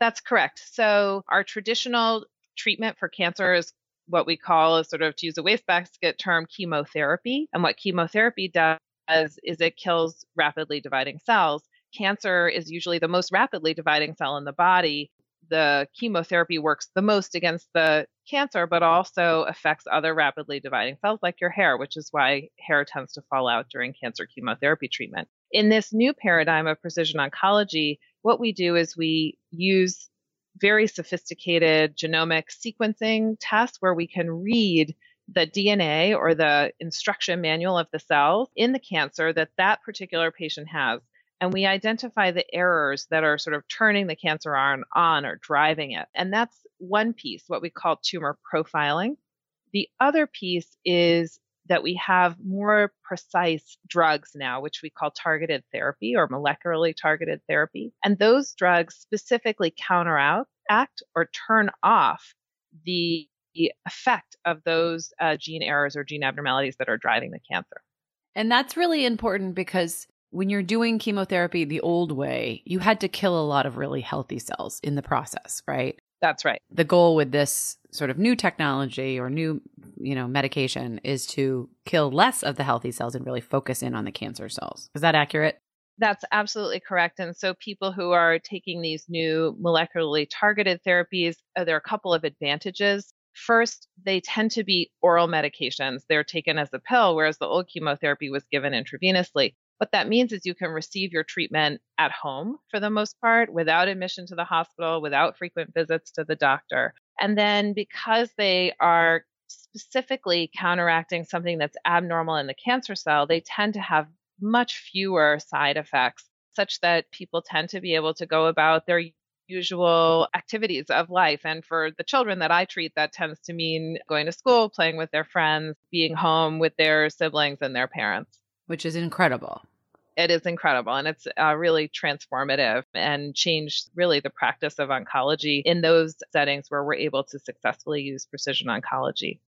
That's correct. So our traditional treatment for cancer is what we call, a sort of to use a wastebasket term, chemotherapy. And what chemotherapy does is it kills rapidly dividing cells. Cancer is usually the most rapidly dividing cell in the body. The chemotherapy works the most against the cancer, but also affects other rapidly dividing cells like your hair, which is why hair tends to fall out during cancer chemotherapy treatment. In this new paradigm of precision oncology, what we do is we use very sophisticated genomic sequencing tests where we can read the DNA or the instruction manual of the cells in the cancer that that particular patient has. And we identify the errors that are sort of turning the cancer on, on or driving it. And that's one piece, what we call tumor profiling. The other piece is that we have more precise drugs now, which we call targeted therapy or molecularly targeted therapy. And those drugs specifically counteract or turn off the effect of those uh, gene errors or gene abnormalities that are driving the cancer. And that's really important because when you're doing chemotherapy the old way, you had to kill a lot of really healthy cells in the process, right? That's right. The goal with this sort of new technology or new, you know, medication is to kill less of the healthy cells and really focus in on the cancer cells. Is that accurate? That's absolutely correct. And so, people who are taking these new molecularly targeted therapies, uh, there are a couple of advantages. First, they tend to be oral medications. They're taken as a pill, whereas the old chemotherapy was given intravenously. What that means is you can receive your treatment at home for the most part without admission to the hospital, without frequent visits to the doctor. And then because they are specifically counteracting something that's abnormal in the cancer cell, they tend to have much fewer side effects, such that people tend to be able to go about their usual activities of life. And for the children that I treat, that tends to mean going to school, playing with their friends, being home with their siblings and their parents. Which is incredible. It is incredible and it's uh, really transformative and changed really the practice of oncology in those settings where we're able to successfully use precision oncology.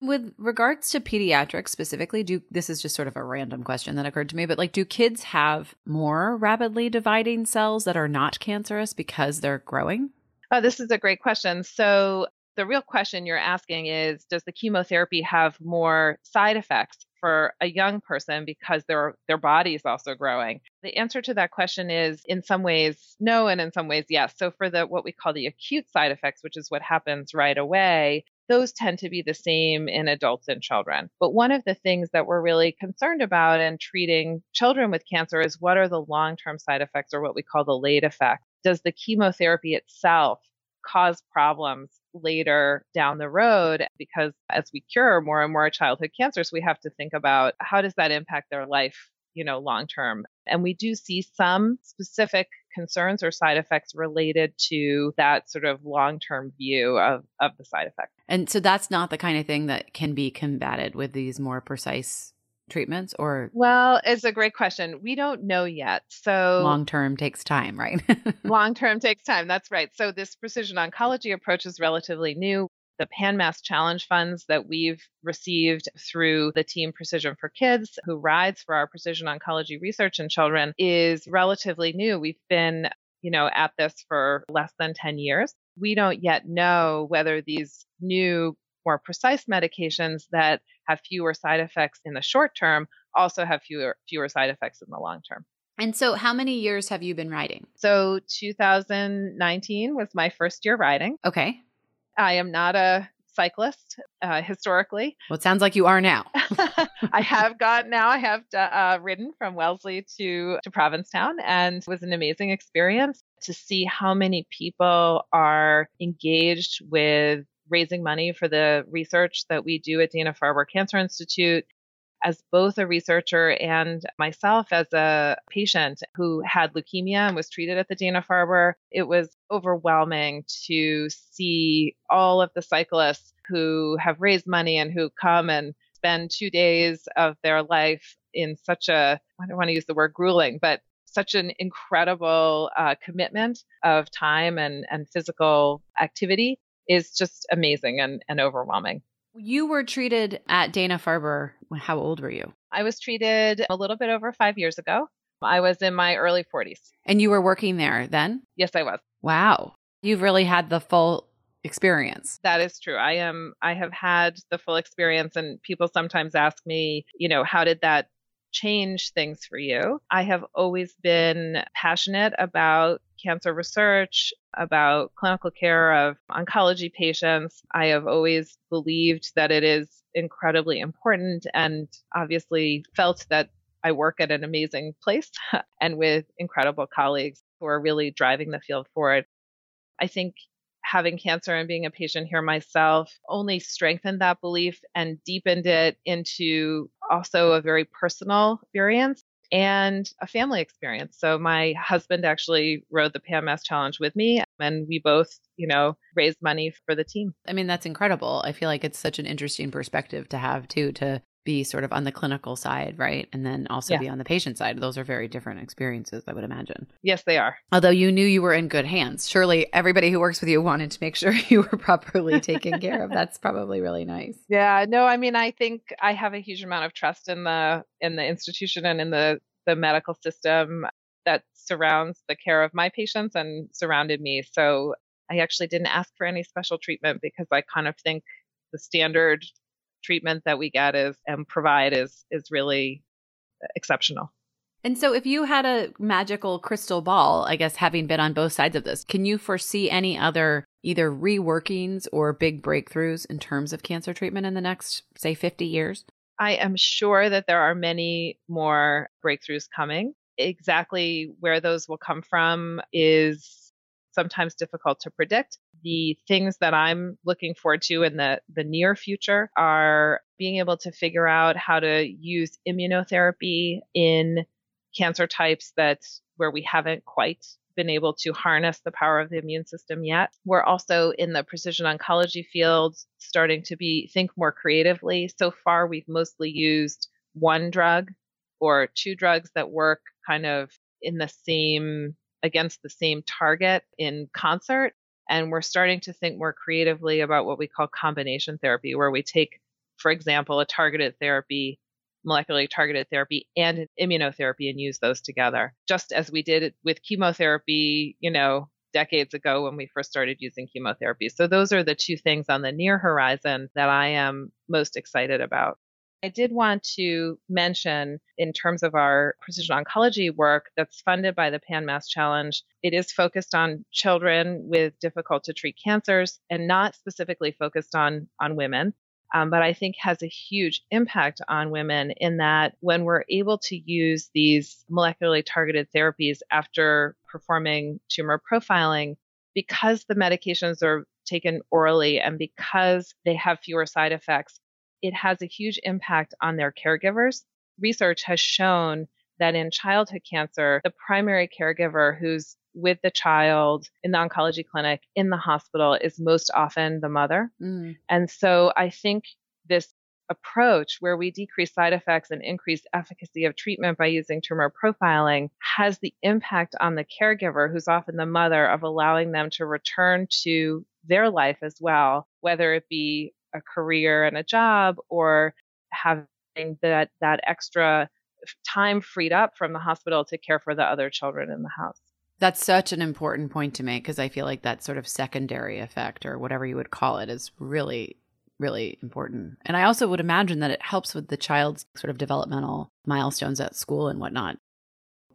With regards to pediatrics specifically, do this is just sort of a random question that occurred to me, but like do kids have more rapidly dividing cells that are not cancerous because they're growing? Oh, this is a great question. So the real question you're asking is does the chemotherapy have more side effects for a young person because their their body is also growing? The answer to that question is in some ways no and in some ways yes. So for the what we call the acute side effects, which is what happens right away, those tend to be the same in adults and children. But one of the things that we're really concerned about in treating children with cancer is what are the long term side effects or what we call the late effects? Does the chemotherapy itself cause problems later down the road? Because as we cure more and more childhood cancers, we have to think about how does that impact their life you know long term and we do see some specific concerns or side effects related to that sort of long term view of, of the side effect. And so that's not the kind of thing that can be combated with these more precise treatments or well it's a great question. We don't know yet. So long term takes time right? Long term takes time. That's right. So this precision oncology approach is relatively new. The PanMass Challenge funds that we've received through the team Precision for Kids, who rides for our precision oncology research in children, is relatively new. We've been, you know, at this for less than 10 years. We don't yet know whether these new, more precise medications that have fewer side effects in the short term also have fewer fewer side effects in the long term. And so, how many years have you been riding? So, 2019 was my first year riding. Okay. I am not a cyclist uh, historically. Well, it sounds like you are now. I have got now. I have uh, ridden from Wellesley to to Provincetown, and it was an amazing experience to see how many people are engaged with raising money for the research that we do at Dana Farber Cancer Institute. As both a researcher and myself as a patient who had leukemia and was treated at the Dana Farber, it was overwhelming to see all of the cyclists who have raised money and who come and spend two days of their life in such a, I don't want to use the word grueling, but such an incredible uh, commitment of time and, and physical activity is just amazing and, and overwhelming. You were treated at Dana Farber. How old were you? I was treated a little bit over five years ago. I was in my early 40s. And you were working there then? Yes, I was. Wow. You've really had the full experience. That is true. I am I have had the full experience and people sometimes ask me, you know, how did that change things for you? I have always been passionate about cancer research, about clinical care of oncology patients. I have always believed that it is incredibly important and obviously felt that I work at an amazing place and with incredible colleagues who are really driving the field forward. I think having cancer and being a patient here myself only strengthened that belief and deepened it into also a very personal experience and a family experience. So my husband actually rode the PMC challenge with me and we both, you know, raised money for the team. I mean, that's incredible. I feel like it's such an interesting perspective to have too to be sort of on the clinical side, right? And then also yeah. be on the patient side. Those are very different experiences, I would imagine. Yes, they are. Although you knew you were in good hands. Surely everybody who works with you wanted to make sure you were properly taken care of. That's probably really nice. Yeah, no, I mean, I think I have a huge amount of trust in the in the institution and in the the medical system that surrounds the care of my patients and surrounded me. So I actually didn't ask for any special treatment because I kind of think the standard treatment that we get is and provide is is really uh, exceptional. And so if you had a magical crystal ball, I guess having been on both sides of this, can you foresee any other either reworkings or big breakthroughs in terms of cancer treatment in the next say 50 years? I am sure that there are many more breakthroughs coming. Exactly where those will come from is sometimes difficult to predict. The things that I'm looking forward to in the, the near future are being able to figure out how to use immunotherapy in cancer types that where we haven't quite been able to harness the power of the immune system yet. We're also in the precision oncology field starting to be think more creatively. So far we've mostly used one drug or two drugs that work kind of in the same against the same target in concert. And we're starting to think more creatively about what we call combination therapy, where we take, for example, a targeted therapy, molecularly targeted therapy, and an immunotherapy and use those together, just as we did with chemotherapy, you know, decades ago when we first started using chemotherapy. So those are the two things on the near horizon that I am most excited about. I did want to mention, in terms of our precision oncology work that's funded by the Pan Mass Challenge, it is focused on children with difficult to treat cancers and not specifically focused on, on women. Um, but I think has a huge impact on women in that when we're able to use these molecularly targeted therapies after performing tumor profiling, because the medications are taken orally and because they have fewer side effects, it has a huge impact on their caregivers. Research has shown that in childhood cancer, the primary caregiver who's with the child in the oncology clinic in the hospital is most often the mother. Mm. And so I think this approach where we decrease side effects and increase efficacy of treatment by using tumor profiling has the impact on the caregiver, who's often the mother, of allowing them to return to their life as well, whether it be a career and a job or having that that extra time freed up from the hospital to care for the other children in the house. That's such an important point to make because I feel like that sort of secondary effect or whatever you would call it is really really important. And I also would imagine that it helps with the child's sort of developmental milestones at school and whatnot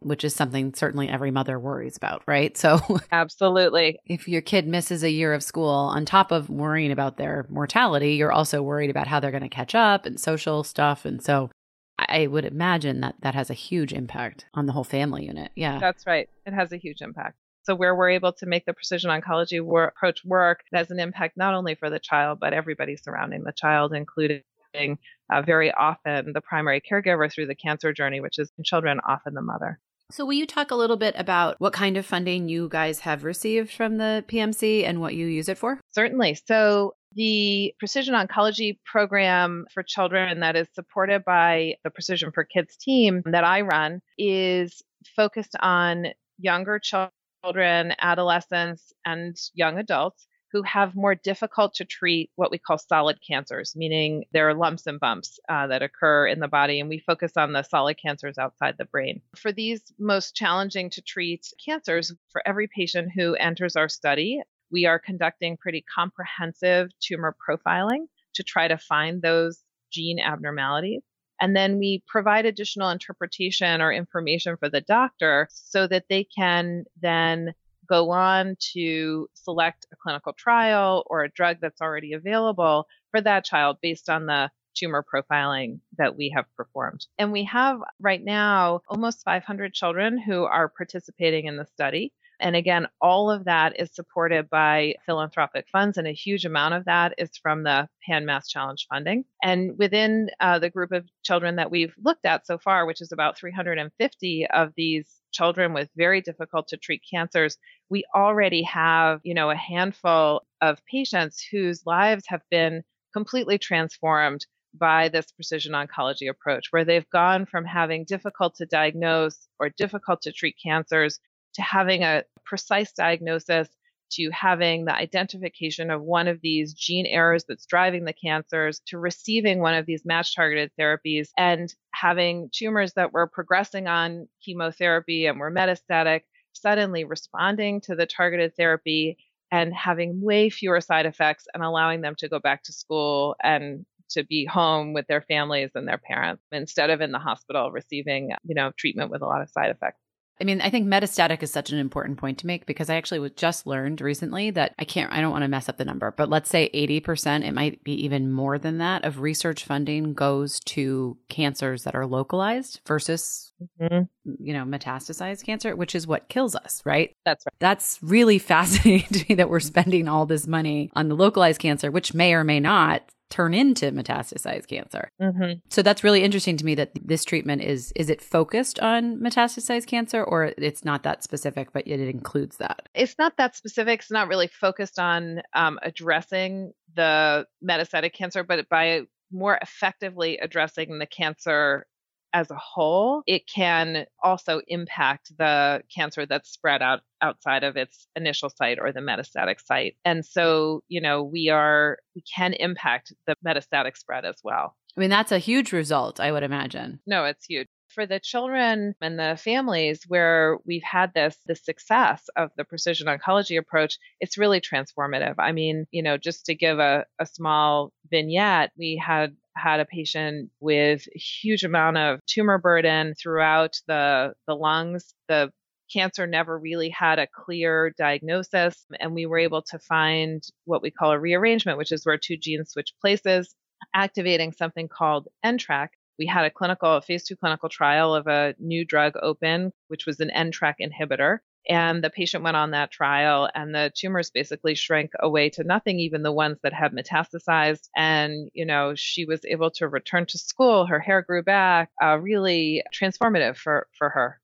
which is something certainly every mother worries about, right? So, absolutely. If your kid misses a year of school, on top of worrying about their mortality, you're also worried about how they're going to catch up and social stuff. And so, I would imagine that that has a huge impact on the whole family unit. Yeah. That's right. It has a huge impact. So, where we're able to make the precision oncology wor- approach work, it has an impact not only for the child, but everybody surrounding the child, including uh, very often the primary caregiver through the cancer journey, which is in children, often the mother. So, will you talk a little bit about what kind of funding you guys have received from the PMC and what you use it for? Certainly. So, the Precision Oncology Program for Children that is supported by the Precision for Kids team that I run is focused on younger children, adolescents, and young adults who have more difficult to treat what we call solid cancers, meaning there are lumps and bumps uh, that occur in the body, and we focus on the solid cancers outside the brain. For these most challenging to treat cancers, for every patient who enters our study, we are conducting pretty comprehensive tumor profiling to try to find those gene abnormalities. And then we provide additional interpretation or information for the doctor so that they can then go on to select a clinical trial or a drug that's already available for that child based on the tumor profiling that we have performed. And we have right now almost 500 children who are participating in the study. And again, all of that is supported by philanthropic funds, and a huge amount of that is from the Pan Mass Challenge funding. And within uh, the group of children that we've looked at so far, which is about 350 of these children with very difficult to treat cancers, we already have, you know, a handful of patients whose lives have been completely transformed by this precision oncology approach, where they've gone from having difficult to diagnose or difficult to treat cancers to having a precise diagnosis to having the identification of one of these gene errors that's driving the cancers to receiving one of these match targeted therapies and having tumors that were progressing on chemotherapy and were metastatic suddenly responding to the targeted therapy and having way fewer side effects and allowing them to go back to school and to be home with their families and their parents instead of in the hospital receiving, you know, treatment with a lot of side effects. I mean, I think metastatic is such an important point to make because I actually just learned recently that I can't, I don't want to mess up the number, but let's say 80%, it might be even more than that of research funding goes to cancers that are localized versus, mm-hmm. you know, metastasized cancer, which is what kills us, right? That's right. That's really fascinating to me that we're spending all this money on the localized cancer, which may or may not turn into metastasized cancer. Mm-hmm. So that's really interesting to me that this treatment is is it focused on metastasized cancer or it's not that specific, but it includes that. It's not that specific. It's not really focused on um, addressing the metastatic cancer, but by more effectively addressing the cancer as a whole, it can also impact the cancer that's spread out outside of its initial site or the metastatic site. And so, you know, we are, we can impact the metastatic spread as well. I mean, that's a huge result, I would imagine. No, it's huge for the children and the families where we've had this the success of the precision oncology approach it's really transformative i mean you know just to give a, a small vignette we had had a patient with huge amount of tumor burden throughout the the lungs the cancer never really had a clear diagnosis and we were able to find what we call a rearrangement which is where two genes switch places activating something called NTRK we had a clinical, a phase two clinical trial of a new drug open, which was an NTRK inhibitor. And the patient went on that trial, and the tumors basically shrank away to nothing, even the ones that had metastasized. And, you know, she was able to return to school. Her hair grew back, uh, really transformative for, for her.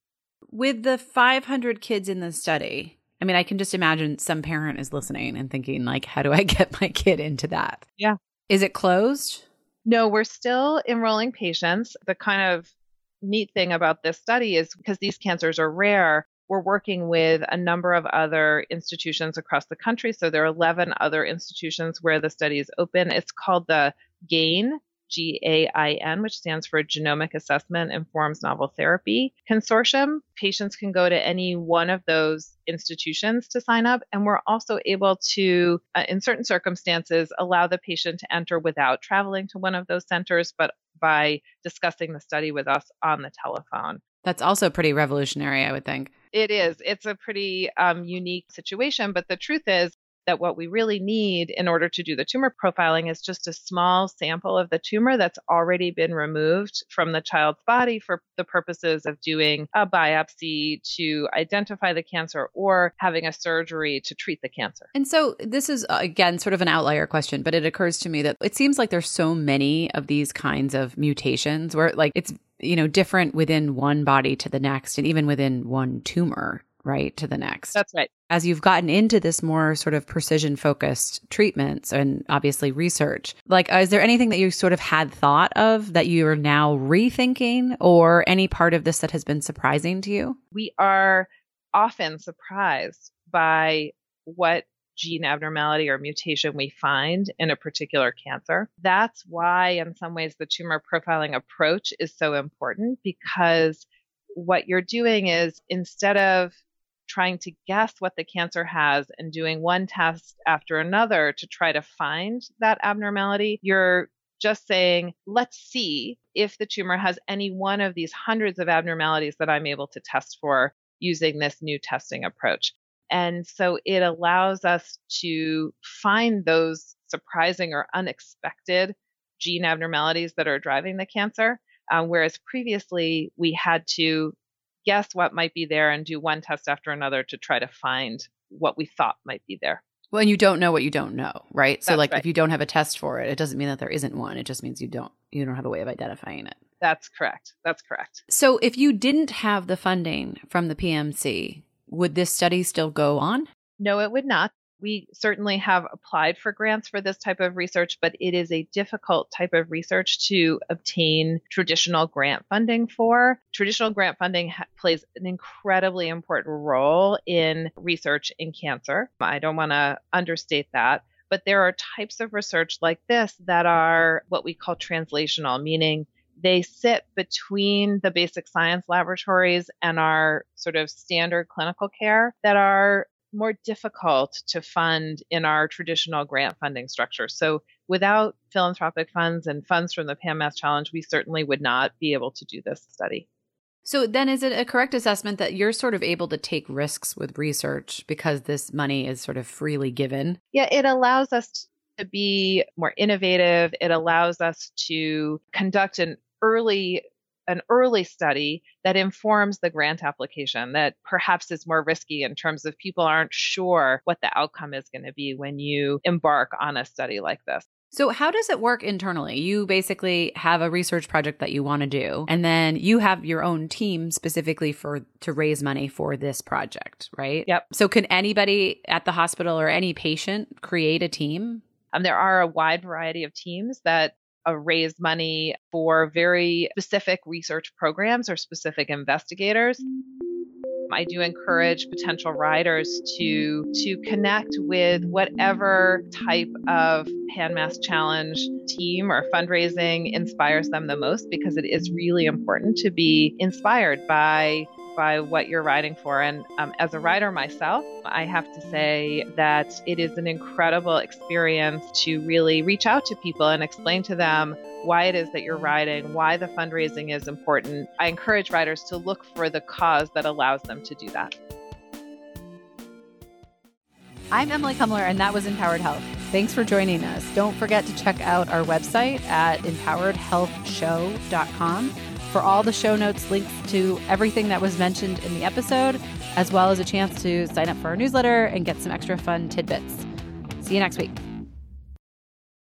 With the 500 kids in the study, I mean, I can just imagine some parent is listening and thinking, like, how do I get my kid into that? Yeah. Is it closed? No, we're still enrolling patients. The kind of neat thing about this study is because these cancers are rare, we're working with a number of other institutions across the country. So there are 11 other institutions where the study is open. It's called the GAIN G A I N, which stands for Genomic Assessment Informs Novel Therapy Consortium. Patients can go to any one of those institutions to sign up. And we're also able to, uh, in certain circumstances, allow the patient to enter without traveling to one of those centers, but by discussing the study with us on the telephone. That's also pretty revolutionary, I would think. It is. It's a pretty um, unique situation. But the truth is, that what we really need in order to do the tumor profiling is just a small sample of the tumor that's already been removed from the child's body for the purposes of doing a biopsy to identify the cancer or having a surgery to treat the cancer. And so this is uh, again sort of an outlier question, but it occurs to me that it seems like there's so many of these kinds of mutations where like it's you know different within one body to the next and even within one tumor right to the next. That's right. As you've gotten into this more sort of precision focused treatments and obviously research, like uh, is there anything that you sort of had thought of that you are now rethinking or any part of this that has been surprising to you? We are often surprised by what gene abnormality or mutation we find in a particular cancer. That's why, in some ways, the tumor profiling approach is so important because what you're doing is instead of trying to guess what the cancer has and doing one test after another to try to find that abnormality. You're just saying, let's see if the tumor has any one of these hundreds of abnormalities that I'm able to test for using this new testing approach. And so it allows us to find those surprising or unexpected gene abnormalities that are driving the cancer. Um, whereas previously we had to guess what might be there and do one test after another to try to find what we thought might be there. Well, and you don't know what you don't know, right? So like right. if you don't have a test for it, it doesn't mean that there isn't one. It just means you don't you don't have a way of identifying it. That's correct. That's correct. So if you didn't have the funding from the PMC, would this study still go on? No, it would not. We certainly have applied for grants for this type of research, but it is a difficult type of research to obtain traditional grant funding for. Traditional grant funding ha- plays an incredibly important role in research in cancer. I don't want to understate that. But there are types of research like this that are what we call translational, meaning they sit between the basic science laboratories and our sort of standard clinical care that are more difficult to fund in our traditional grant funding structure. So without philanthropic funds and funds from the PMC Challenge, we certainly would not be able to do this study. So then is it a correct assessment that you're sort of able to take risks with research because this money is sort of freely given? Yeah, it allows us to be more innovative. It allows us to conduct an early an early study that informs the grant application that perhaps is more risky in terms of people aren't sure what the outcome is going to be when you embark on a study like this. So how does it work internally? You basically have a research project that you want to do and then you have your own team specifically for to raise money for this project, right? Yep. So can anybody at the hospital or any patient create a team? Um, there are a wide variety of teams that raise money for very specific research programs or specific investigators. I do encourage potential riders to to connect with whatever type of PanMass Challenge team or fundraising inspires them the most because it is really important to be inspired by by what you're riding for. And um, as a rider myself, I have to say that it is an incredible experience to really reach out to people and explain to them why it is that you're riding, why the fundraising is important. I encourage riders to look for the cause that allows them to do that. I'm Emily Kumler, and that was Empowered Health. Thanks for joining us. Don't forget to check out our website at empoweredhealthshow.com for all the show notes, links to everything that was mentioned in the episode, as well as a chance to sign up for our newsletter and get some extra fun tidbits. See you next week.